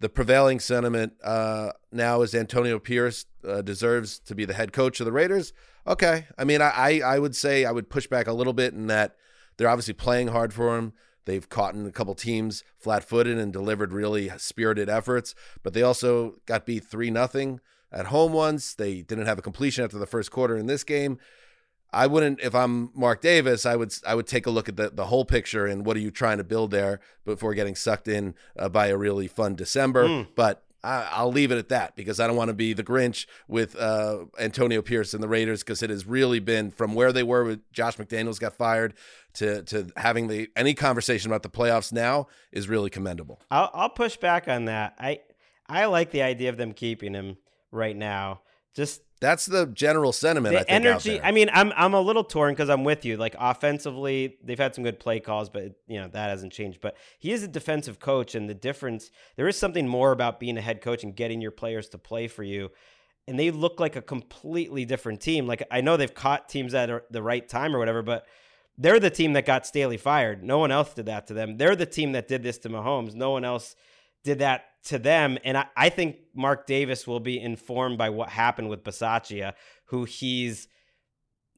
the prevailing sentiment uh, now is Antonio Pierce uh, deserves to be the head coach of the Raiders. Okay, I mean I I would say I would push back a little bit in that they're obviously playing hard for him. They've caught in a couple teams flat footed and delivered really spirited efforts, but they also got beat 3 nothing at home once. They didn't have a completion after the first quarter in this game. I wouldn't if I'm Mark Davis, I would I would take a look at the, the whole picture and what are you trying to build there before getting sucked in uh, by a really fun December. Mm. But I, will leave it at that because I don't want to be the Grinch with uh, Antonio Pierce and the Raiders because it has really been from where they were with Josh McDaniels got fired to to having the any conversation about the playoffs now is really commendable. I'll, I'll push back on that. I I like the idea of them keeping him right now. Just that's the general sentiment. The I energy. I mean, I'm I'm a little torn because I'm with you. Like offensively, they've had some good play calls, but you know that hasn't changed. But he is a defensive coach, and the difference there is something more about being a head coach and getting your players to play for you. And they look like a completely different team. Like I know they've caught teams at the right time or whatever, but they're the team that got Staley fired. No one else did that to them. They're the team that did this to Mahomes. No one else did that to them. And I, I think Mark Davis will be informed by what happened with Bisaccia, who he's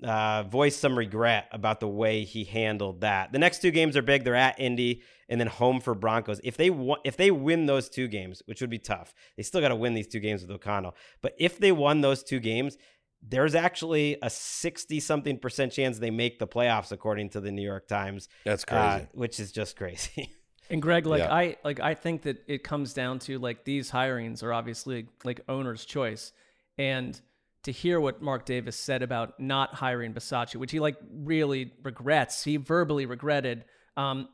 uh, voiced some regret about the way he handled that. The next two games are big. They're at Indy and then home for Broncos. If they if they win those two games, which would be tough, they still got to win these two games with O'Connell. But if they won those two games, there's actually a 60 something percent chance they make the playoffs according to the New York Times. That's crazy. Uh, which is just crazy. *laughs* And Greg, like yeah. I like I think that it comes down to like these hirings are obviously like owner's choice. And to hear what Mark Davis said about not hiring Bisaccia, which he like really regrets, he verbally regretted. Um,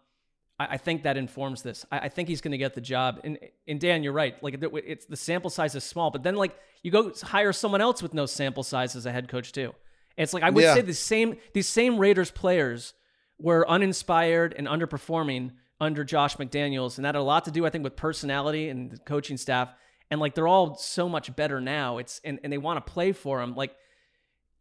I, I think that informs this. I, I think he's going to get the job. And and Dan, you're right. Like it's the sample size is small, but then like you go hire someone else with no sample size as a head coach too. It's like I would yeah. say the same these same Raiders players were uninspired and underperforming under Josh McDaniels, and that had a lot to do, I think, with personality and the coaching staff. And like they're all so much better now. It's and, and they want to play for him. Like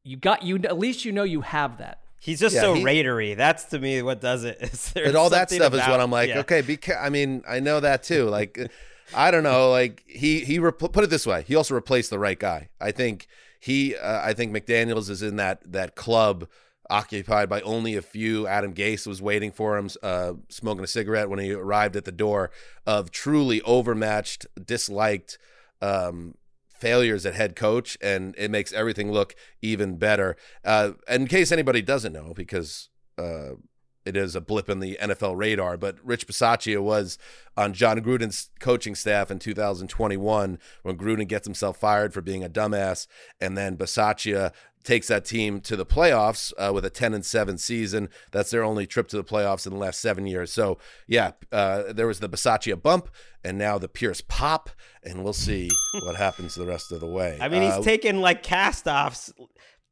you got you at least you know you have that. He's just yeah, so he, raidery. That's to me what does it. *laughs* and all that stuff about, is what I'm like. Yeah. Okay, because I mean I know that too. Like *laughs* I don't know. Like he he put it this way. He also replaced the right guy. I think he. Uh, I think McDaniel's is in that that club occupied by only a few. Adam Gase was waiting for him, uh, smoking a cigarette when he arrived at the door of truly overmatched, disliked um, failures at head coach, and it makes everything look even better. Uh, in case anybody doesn't know, because uh, it is a blip in the NFL radar, but Rich Bisaccia was on Jon Gruden's coaching staff in 2021 when Gruden gets himself fired for being a dumbass, and then Bisaccia takes that team to the playoffs uh, with a 10 and 7 season. That's their only trip to the playoffs in the last seven years. So, yeah, uh, there was the Bisaccia bump and now the Pierce pop, and we'll see *laughs* what happens the rest of the way. I mean, he's uh, taken like cast offs.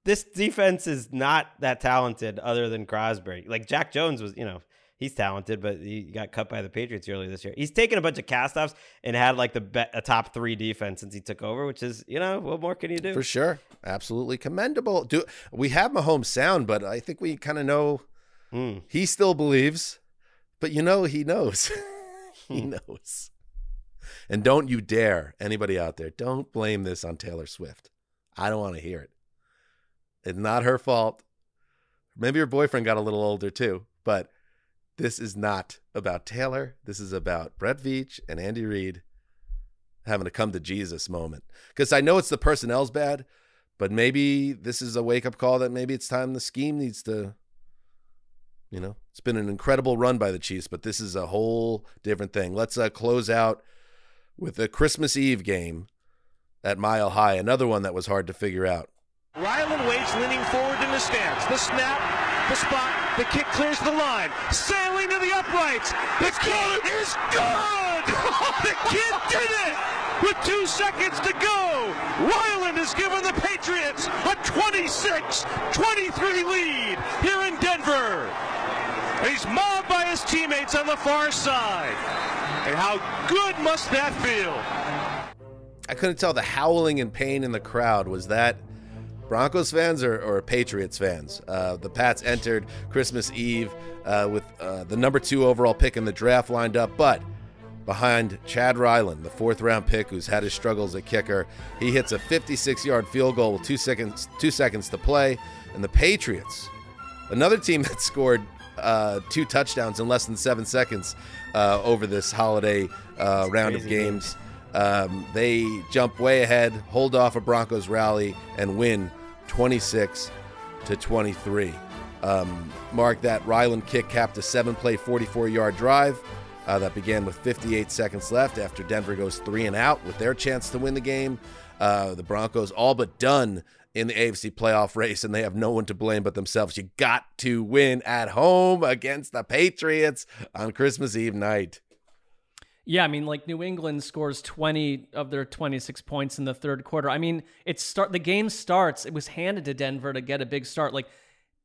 This defense is not that talented other than Crosby. Like Jack Jones was, you know, he's talented, but he got cut by the Patriots earlier this year. He's taken a bunch of castoffs and had like the be- a top three defense since he took over, which is you know what more can you do? For sure, absolutely commendable. Do we have Mahomes sound? But I think we kind of know mm. he still believes, but you know he knows, *laughs* he hmm. knows. And don't you dare anybody out there, don't blame this on Taylor Swift. I don't want to hear it. It's not her fault. Maybe her boyfriend got a little older too, but this is not about Taylor. This is about Brett Veach and Andy Reid having a come to Jesus moment. Because I know it's the personnel's bad, but maybe this is a wake up call that maybe it's time the scheme needs to, you know, it's been an incredible run by the Chiefs, but this is a whole different thing. Let's uh, close out with the Christmas Eve game at Mile High, another one that was hard to figure out. Ryland waits, leaning forward in the stance. The snap, the spot, the kick clears the line. Sailing to the uprights. The kid is good! the kid did it! With two seconds to go, Ryland has given the Patriots a 26-23 lead here in Denver. He's mobbed by his teammates on the far side. And how good must that feel? I couldn't tell the howling and pain in the crowd. Was that Broncos fans or, or Patriots fans? Uh, the Pats entered Christmas Eve uh, with uh, the number two overall pick in the draft lined up, but behind Chad Ryland, the fourth round pick who's had his struggles at kicker, he hits a 56 yard field goal with two seconds, two seconds to play. And the Patriots, another team *laughs* that scored uh, two touchdowns in less than seven seconds uh, over this holiday uh, round of games. Um, they jump way ahead, hold off a Broncos rally, and win 26 to 23. Um, Mark, that Ryland kick capped a seven play, 44 yard drive uh, that began with 58 seconds left after Denver goes three and out with their chance to win the game. Uh, the Broncos all but done in the AFC playoff race, and they have no one to blame but themselves. You got to win at home against the Patriots on Christmas Eve night. Yeah, I mean, like New England scores 20 of their 26 points in the third quarter. I mean, it start the game starts. It was handed to Denver to get a big start. Like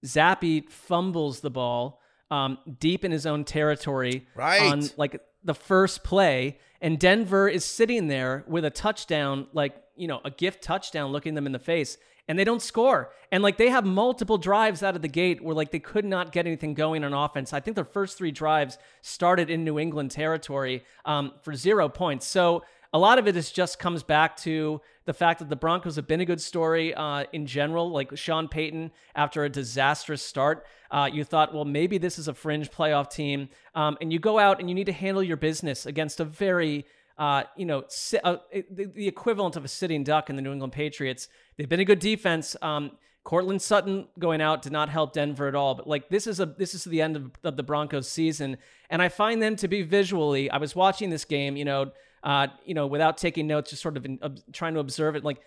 Zappe fumbles the ball um, deep in his own territory Right. on like the first play, and Denver is sitting there with a touchdown, like you know, a gift touchdown, looking them in the face, and they don't score. And like they have multiple drives out of the gate where like they could not get anything going on offense. I think their first three drives started in New England territory um, for zero points. So a lot of it is just comes back to the fact that the Broncos have been a good story uh, in general. Like Sean Payton, after a disastrous start, uh, you thought, well, maybe this is a fringe playoff team, um, and you go out and you need to handle your business against a very uh, you know, si- uh, the, the equivalent of a sitting duck in the New England Patriots. They've been a good defense. Um, Courtland Sutton going out did not help Denver at all. But like this is a this is the end of, of the Broncos season, and I find them to be visually. I was watching this game, you know, uh, you know, without taking notes, just sort of in, ob- trying to observe it. Like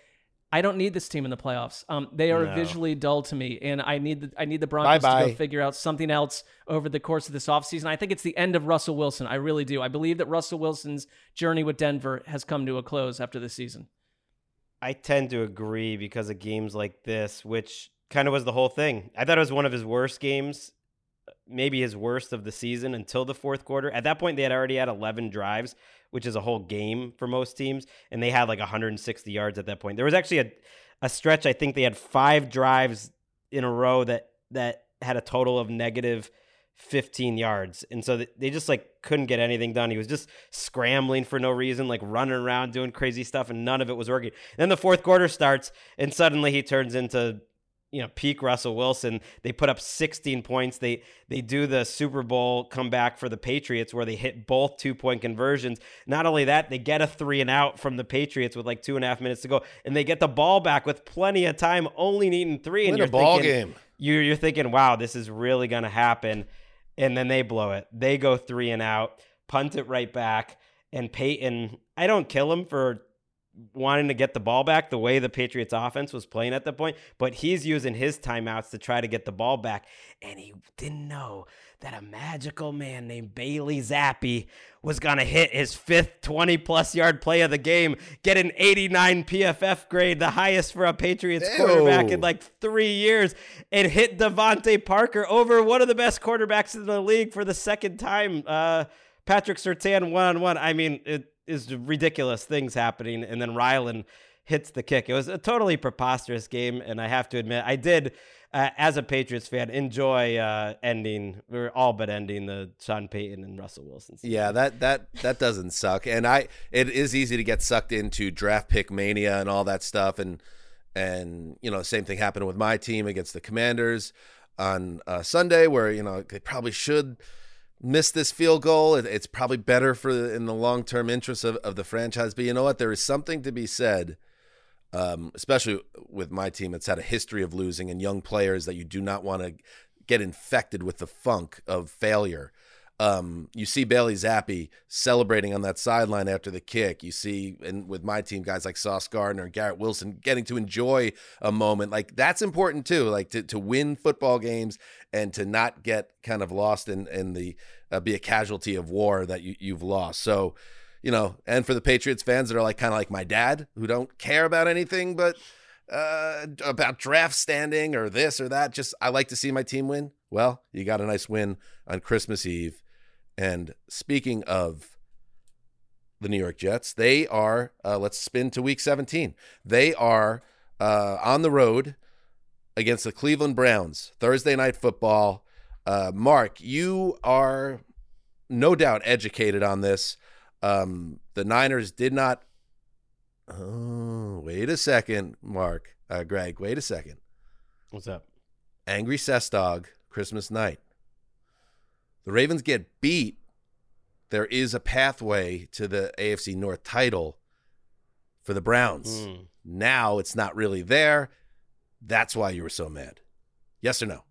I don't need this team in the playoffs. Um, they are No. visually dull to me, and I need the I need the Broncos to Bye-bye. go figure out something else over the course of this offseason. I think it's the end of Russell Wilson. I really do. I believe that Russell Wilson's journey with Denver has come to a close after this season. I tend to agree because of games like this, which kind of was the whole thing. I thought it was one of his worst games, maybe his worst of the season until the fourth quarter. At that point, they had already had 11 drives, which is a whole game for most teams, and they had like 160 yards at that point. There was actually a, a stretch, I think they had five drives in a row that, that had a total of negative 15 yards. And so they just like couldn't get anything done. He was just scrambling for no reason, like running around doing crazy stuff, and none of it was working. Then the fourth quarter starts, and suddenly he turns into you know peak Russell Wilson. They put up 16 points. They they do the Super Bowl comeback for the Patriots where they hit both two point conversions. Not only that, they get a three and out from the Patriots with like two and a half minutes to go, and they get the ball back with plenty of time, only needing three. And Win a ball thinking, game. You're you're thinking, wow, this is really gonna happen, and then they blow it. They go three and out, punt it right back, and Payton. I don't kill him for wanting to get the ball back the way the Patriots offense was playing at that point, but he's using his timeouts to try to get the ball back. And he didn't know that a magical man named Bailey Zappe was going to hit his fifth 20 plus yard play of the game, get an 89 PFF grade, the highest for a Patriots quarterback in like three years, and hit DeVante Parker over one of the best quarterbacks in the league for the second time. Uh, Patrick Surtain one on one. I mean, it is ridiculous things happening. And then Ryland hits the kick. It was a totally preposterous game. And I have to admit, I did, uh, as a Patriots fan, enjoy uh, ending, or all but ending the Sean Payton and Russell Wilson. season. Yeah, that that that doesn't suck. And I it is easy to get sucked into draft pick mania and all that stuff and and you know, same thing happened with my team against the Commanders on uh, Sunday where, you know, they probably should miss this field goal. It, it's probably better for the, in the long-term interest of, of the franchise, but you know what? There is something to be said um, especially with my team, it's had a history of losing and young players that you do not want to get infected with the funk of failure. Um, you see Bailey Zappe celebrating on that sideline after the kick. You see, and with my team, guys like Sauce Gardner and Garrett Wilson getting to enjoy a moment. Like that's important too. Like to, to win football games and to not get kind of lost in in the uh, be a casualty of war that you, you've lost. So, you know, and for the Patriots fans that are like kind of like my dad who don't care about anything but uh, about draft standing or this or that. Just I like to see my team win. Well, you got a nice win on Christmas Eve. And speaking of the New York Jets, they are, uh, let's spin to week 17. They are uh, on the road against the Cleveland Browns, Thursday night football. Uh, Mark, you are no doubt educated on this. Um, the Niners did not. Oh, wait a second, Mark. Uh, Greg, wait a second. What's up? Angry Sess Dog, Christmas night. The Ravens get beat. There is a pathway to the AFC North title for the Browns. Mm. Now it's not really there. That's why you were so mad. Yes or no?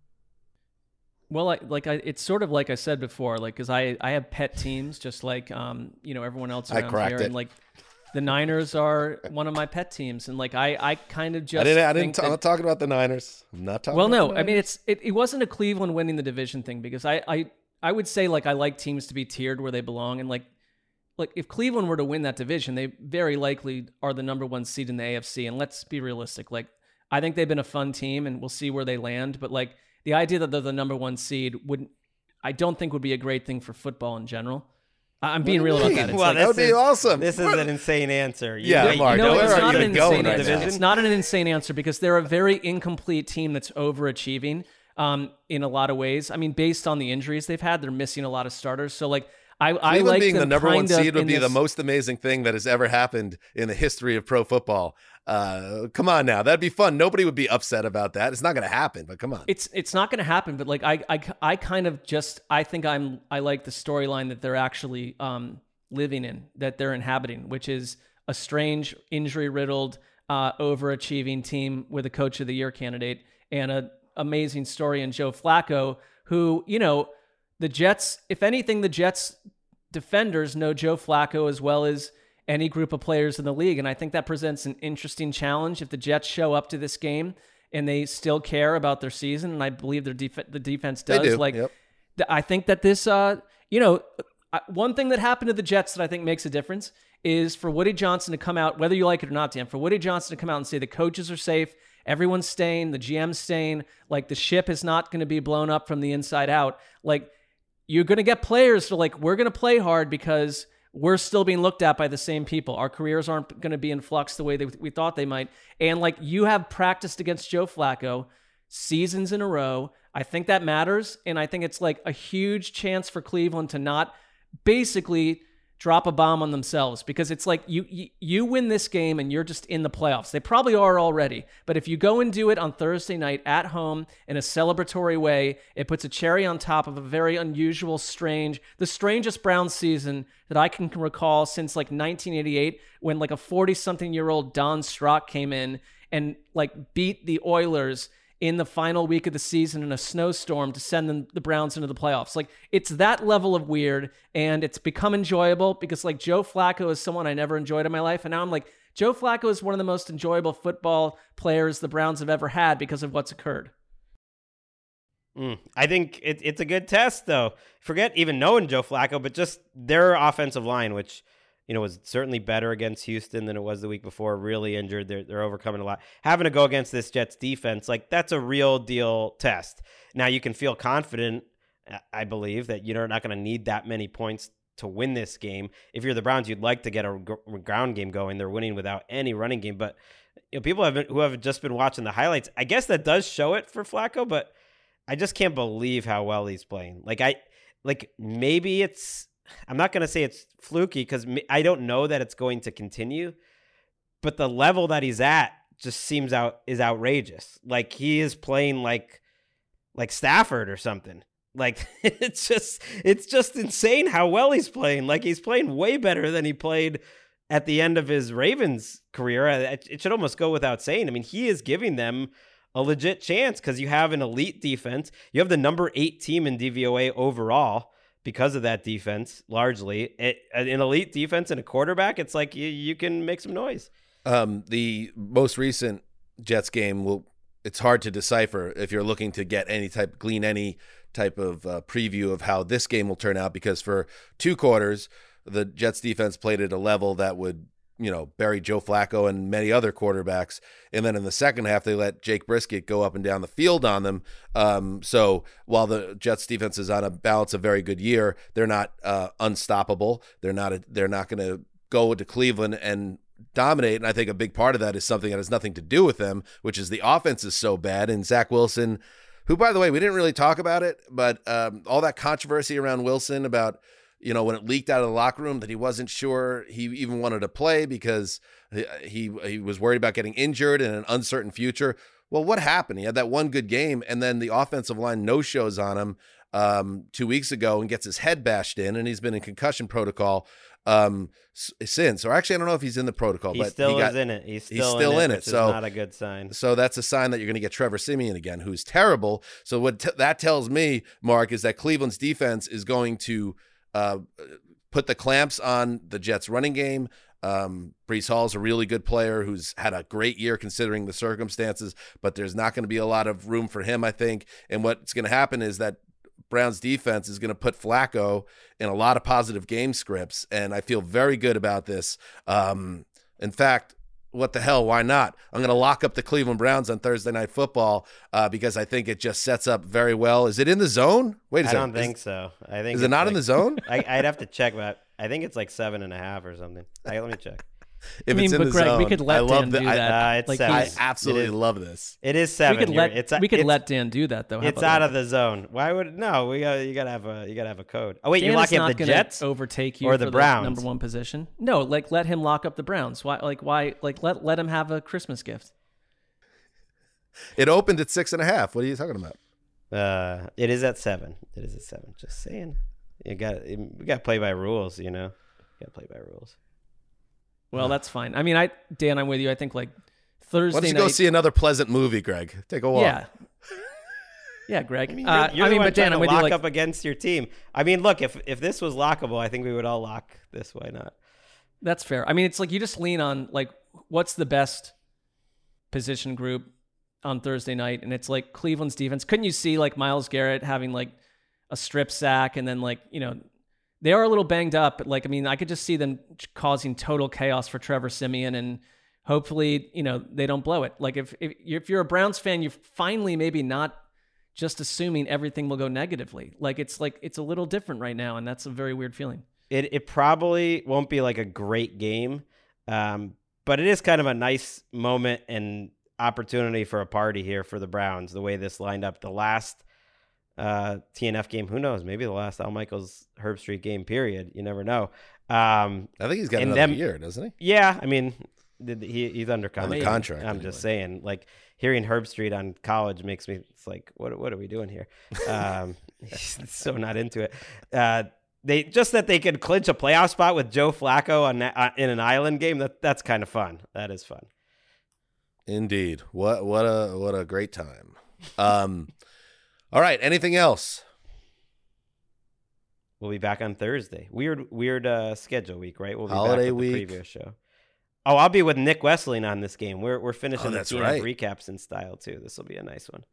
Well, I, like I, it's sort of like I said before, like because I I have pet teams just like um you know everyone else around cracked here, it. and like the Niners are one of my pet teams, and like I I kind of just I didn't. I didn't. T- that- I'm not talking about the Niners. I'm not talking. well, about no, the I mean it's it, it wasn't a Cleveland winning the division thing because I I I would say like I like teams to be tiered where they belong, and like like if Cleveland were to win that division, they very likely are the number one seed in the AFC. And let's be realistic, like I think they've been a fun team, and we'll see where they land. But like the idea that they're the number one seed would I don't think would be a great thing for football in general. I- I'm being real about that. It's well, like, this would be is, awesome. This is an insane answer. You- Yeah, you- Mark, no, where it's are not you an going insane right answer. now? It's not an insane answer because they're a very incomplete team that's overachieving um, in a lot of ways. I mean, based on the injuries they've had, they're missing a lot of starters. So, like, I, I like being the number one seed would be the most amazing thing that has ever happened in the history of pro football. Uh, come on now, that'd be fun. Nobody would be upset about that. It's not going to happen, but come on. It's it's not going to happen, but like I, I I kind of just I think I'm I like the storyline that they're actually um living in that they're inhabiting, which is a strange injury riddled uh, overachieving team with a coach of the year candidate and a amazing story in Joe Flacco, who you know the Jets. If anything, the Jets defenders know Joe Flacco as well as any group of players in the league. And I think that presents an interesting challenge if the Jets show up to this game and they still care about their season. And I believe their def- the defense They does. do, Like, yep. th- I think that this, uh, you know, I- one thing that happened to the Jets that I think makes a difference is for Woody Johnson to come out, whether you like it or not, Dan, for Woody Johnson to come out and say the coaches are safe, everyone's staying, the GM's staying, like the ship is not going to be blown up from the inside out. Like, you're going to get players to like we're going to play hard because we're still being looked at by the same people. Our careers aren't going to be in flux the way that we thought they might. And like you have practiced against Joe Flacco seasons in a row. I think that matters and I think it's like a huge chance for Cleveland to not basically drop a bomb on themselves because it's like you, you you win this game and you're just in the playoffs. They probably are already, but if you go and do it on Thursday night at home in a celebratory way, it puts a cherry on top of a very unusual, strange, the strangest Browns season that I can recall since like 1988 when like a 40 something year old Don Strock came in and like beat the Oilers in the final week of the season in a snowstorm to send them, the Browns into the playoffs. Like it's that level of weird and it's become enjoyable because like Joe Flacco is someone I never enjoyed in my life. And now I'm like, Joe Flacco is one of the most enjoyable football players the Browns have ever had because of what's occurred. Mm, I think it, it's a good test, though. Forget even knowing Joe Flacco, but just their offensive line, which you know was certainly better against Houston than it was the week before. Really injured, they're they're overcoming a lot. Having to go against this Jets defense, like that's a real deal test. Now you can feel confident, I believe, that you're not going to need that many points to win this game. If you're the Browns, you'd like to get a ground game going. They're winning without any running game, but you know, people have been, who have just been watching the highlights. I guess that does show it for Flacco, but I just can't believe how well he's playing. Like I, like maybe it's. I'm not gonna say it's fluky because I don't know that it's going to continue, but the level that he's at just seems out is outrageous. Like he is playing like, like Stafford or something. Like *laughs* it's just it's just insane how well he's playing. Like he's playing way better than he played at the end of his Ravens career. It it should almost go without saying. I mean, he is giving them a legit chance because you have an elite defense. You have the number eight team in DVOA overall because of that defense, largely. It, an elite defense and a quarterback, it's like you, you can make some noise. Um, the most recent Jets game will. It's hard to decipher if you're looking to get any type, glean any type of uh, preview of how this game will turn out. Because for two quarters, the Jets defense played at a level that would, you know, bury Joe Flacco and many other quarterbacks. And then in the second half, they let Jacoby Brissett go up and down the field on them. Um, so while the Jets defense is on a balance a very good year, they're not uh, unstoppable. They're not. A, they're not going to go to Cleveland and dominate. And I think a big part of that is something that has nothing to do with them, which is the offense is so bad. And Zach Wilson, who, by the way, we didn't really talk about it, but um, all that controversy around Wilson about, you know, when it leaked out of the locker room that he wasn't sure he even wanted to play because he he was worried about getting injured and an uncertain future. Well, what happened? He had that one good game, and then the offensive line no shows on him um, two weeks ago and gets his head bashed in, and he's been in concussion protocol um since or actually I don't know if he's in the protocol He but still he got, is in it. He's he's still still in in it, it, so not a good sign. so that's a sign that you're going to get Trevor Siemian again who's terrible so what t- that tells me Marc is that Cleveland's defense is going to uh put the clamps on the Jets running game um, Breece Hall's a really good player who's had a great year considering the circumstances, but there's not going to be a lot of room for him, I think. And what's going to happen is that Browns defense is going to put Flacco in a lot of positive game scripts, and I feel very good about this. Um, in fact, what the hell? Why not? I'm going to lock up the Cleveland Browns on Thursday Night Football uh, because I think it just sets up very well. Is it in the zone? Wait a I second. don't think is, so. I think is it not in the zone? *laughs* I, I'd have to check, but I think it's like seven and a half or something. I, let me check. *laughs* If I mean, it's in but the Gregg, we could let I love Dan the- do I- that. Uh, it's like. I absolutely It is- love this. It is seven. We could You're- let it's, we could it's, let Dan do that though. How It's out that? of the zone. Why would no? We got you got to have a you got to have a code. Oh wait, Dan you're is locking up the Jets overtake you or for the Browns. number one position. No, like let him lock up the Browns. Why? Like why? Like let let him have a Christmas gift. It opened at six and a half. What are you talking about? Uh, it is at seven. It is at seven. Just saying. You got we got to play by rules. You know, got to play by rules. Well, that's fine. I mean, I Dan, I'm with you. I think like Thursday Why don't you night. go see another pleasant movie, Gregg? Take a walk. Yeah. Yeah, Gregg. I mean, Uh, you're, you're I mean, but Dan, I'm to with you. lock Like, up against your team. I mean, look, if if this was lockable, I think we would all lock this. Why not? That's fair. I mean, it's like you just lean on like what's the best position group on Thursday night, and it's like Cleveland's defense. Couldn't you see like Myles Garrett having like a strip sack, and then like you know they are a little banged up. But like I mean, I could just see them causing total chaos for Trevor Siemian, and hopefully you know they don't blow it. Like if if you're, if you're a Browns fan, you're finally maybe not just assuming everything will go negatively. Like it's like it's a little different right now, and that's a very weird feeling. It it probably won't be like a great game, um, but it is kind of a nice moment and opportunity for a party here for the Browns. The way this lined up, the last uh, TNF game, who knows? Maybe the last Al Michaels Herbstreit game. Period. You never know. Um, I think he's got another them- year, doesn't he? Yeah, I mean, he, he's under contract. contract, I'm just saying, like hearing Herbstreit on college makes me. It's like, what what are we doing here? Um, he's *laughs* *laughs* so not into it. Uh, they just that they could clinch a playoff spot with Joe Flacco on that- uh, in an island game. That that's kind of fun. That is fun. Indeed. What what a what a great time. Um all right, anything else? We'll be back on Thursday. Weird weird uh, schedule week, right? We'll be Holiday back with week. the previous show. Oh, I'll be with Nick Wessling on this game. We're we're finishing Oh, the TNF right. recaps in style too. This will be a nice one.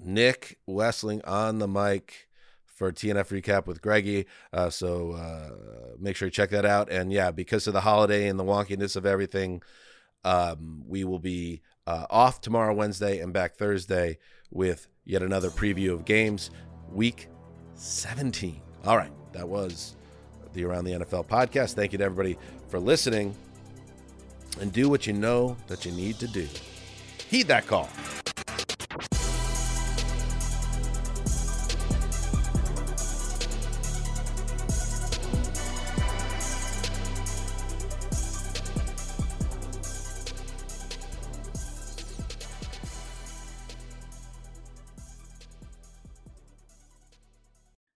Nick Wessling on the mic for TNF recap with Greggy. Uh, so uh, make sure you check that out. And yeah, because of the holiday and the wonkiness of everything, um, we will be uh, off tomorrow, Wednesday, and back Thursday with yet another preview of games, week 17. All right, that was the Around the NFL podcast. Thank you to everybody for listening. And do what you know that you need to do. Heed that call.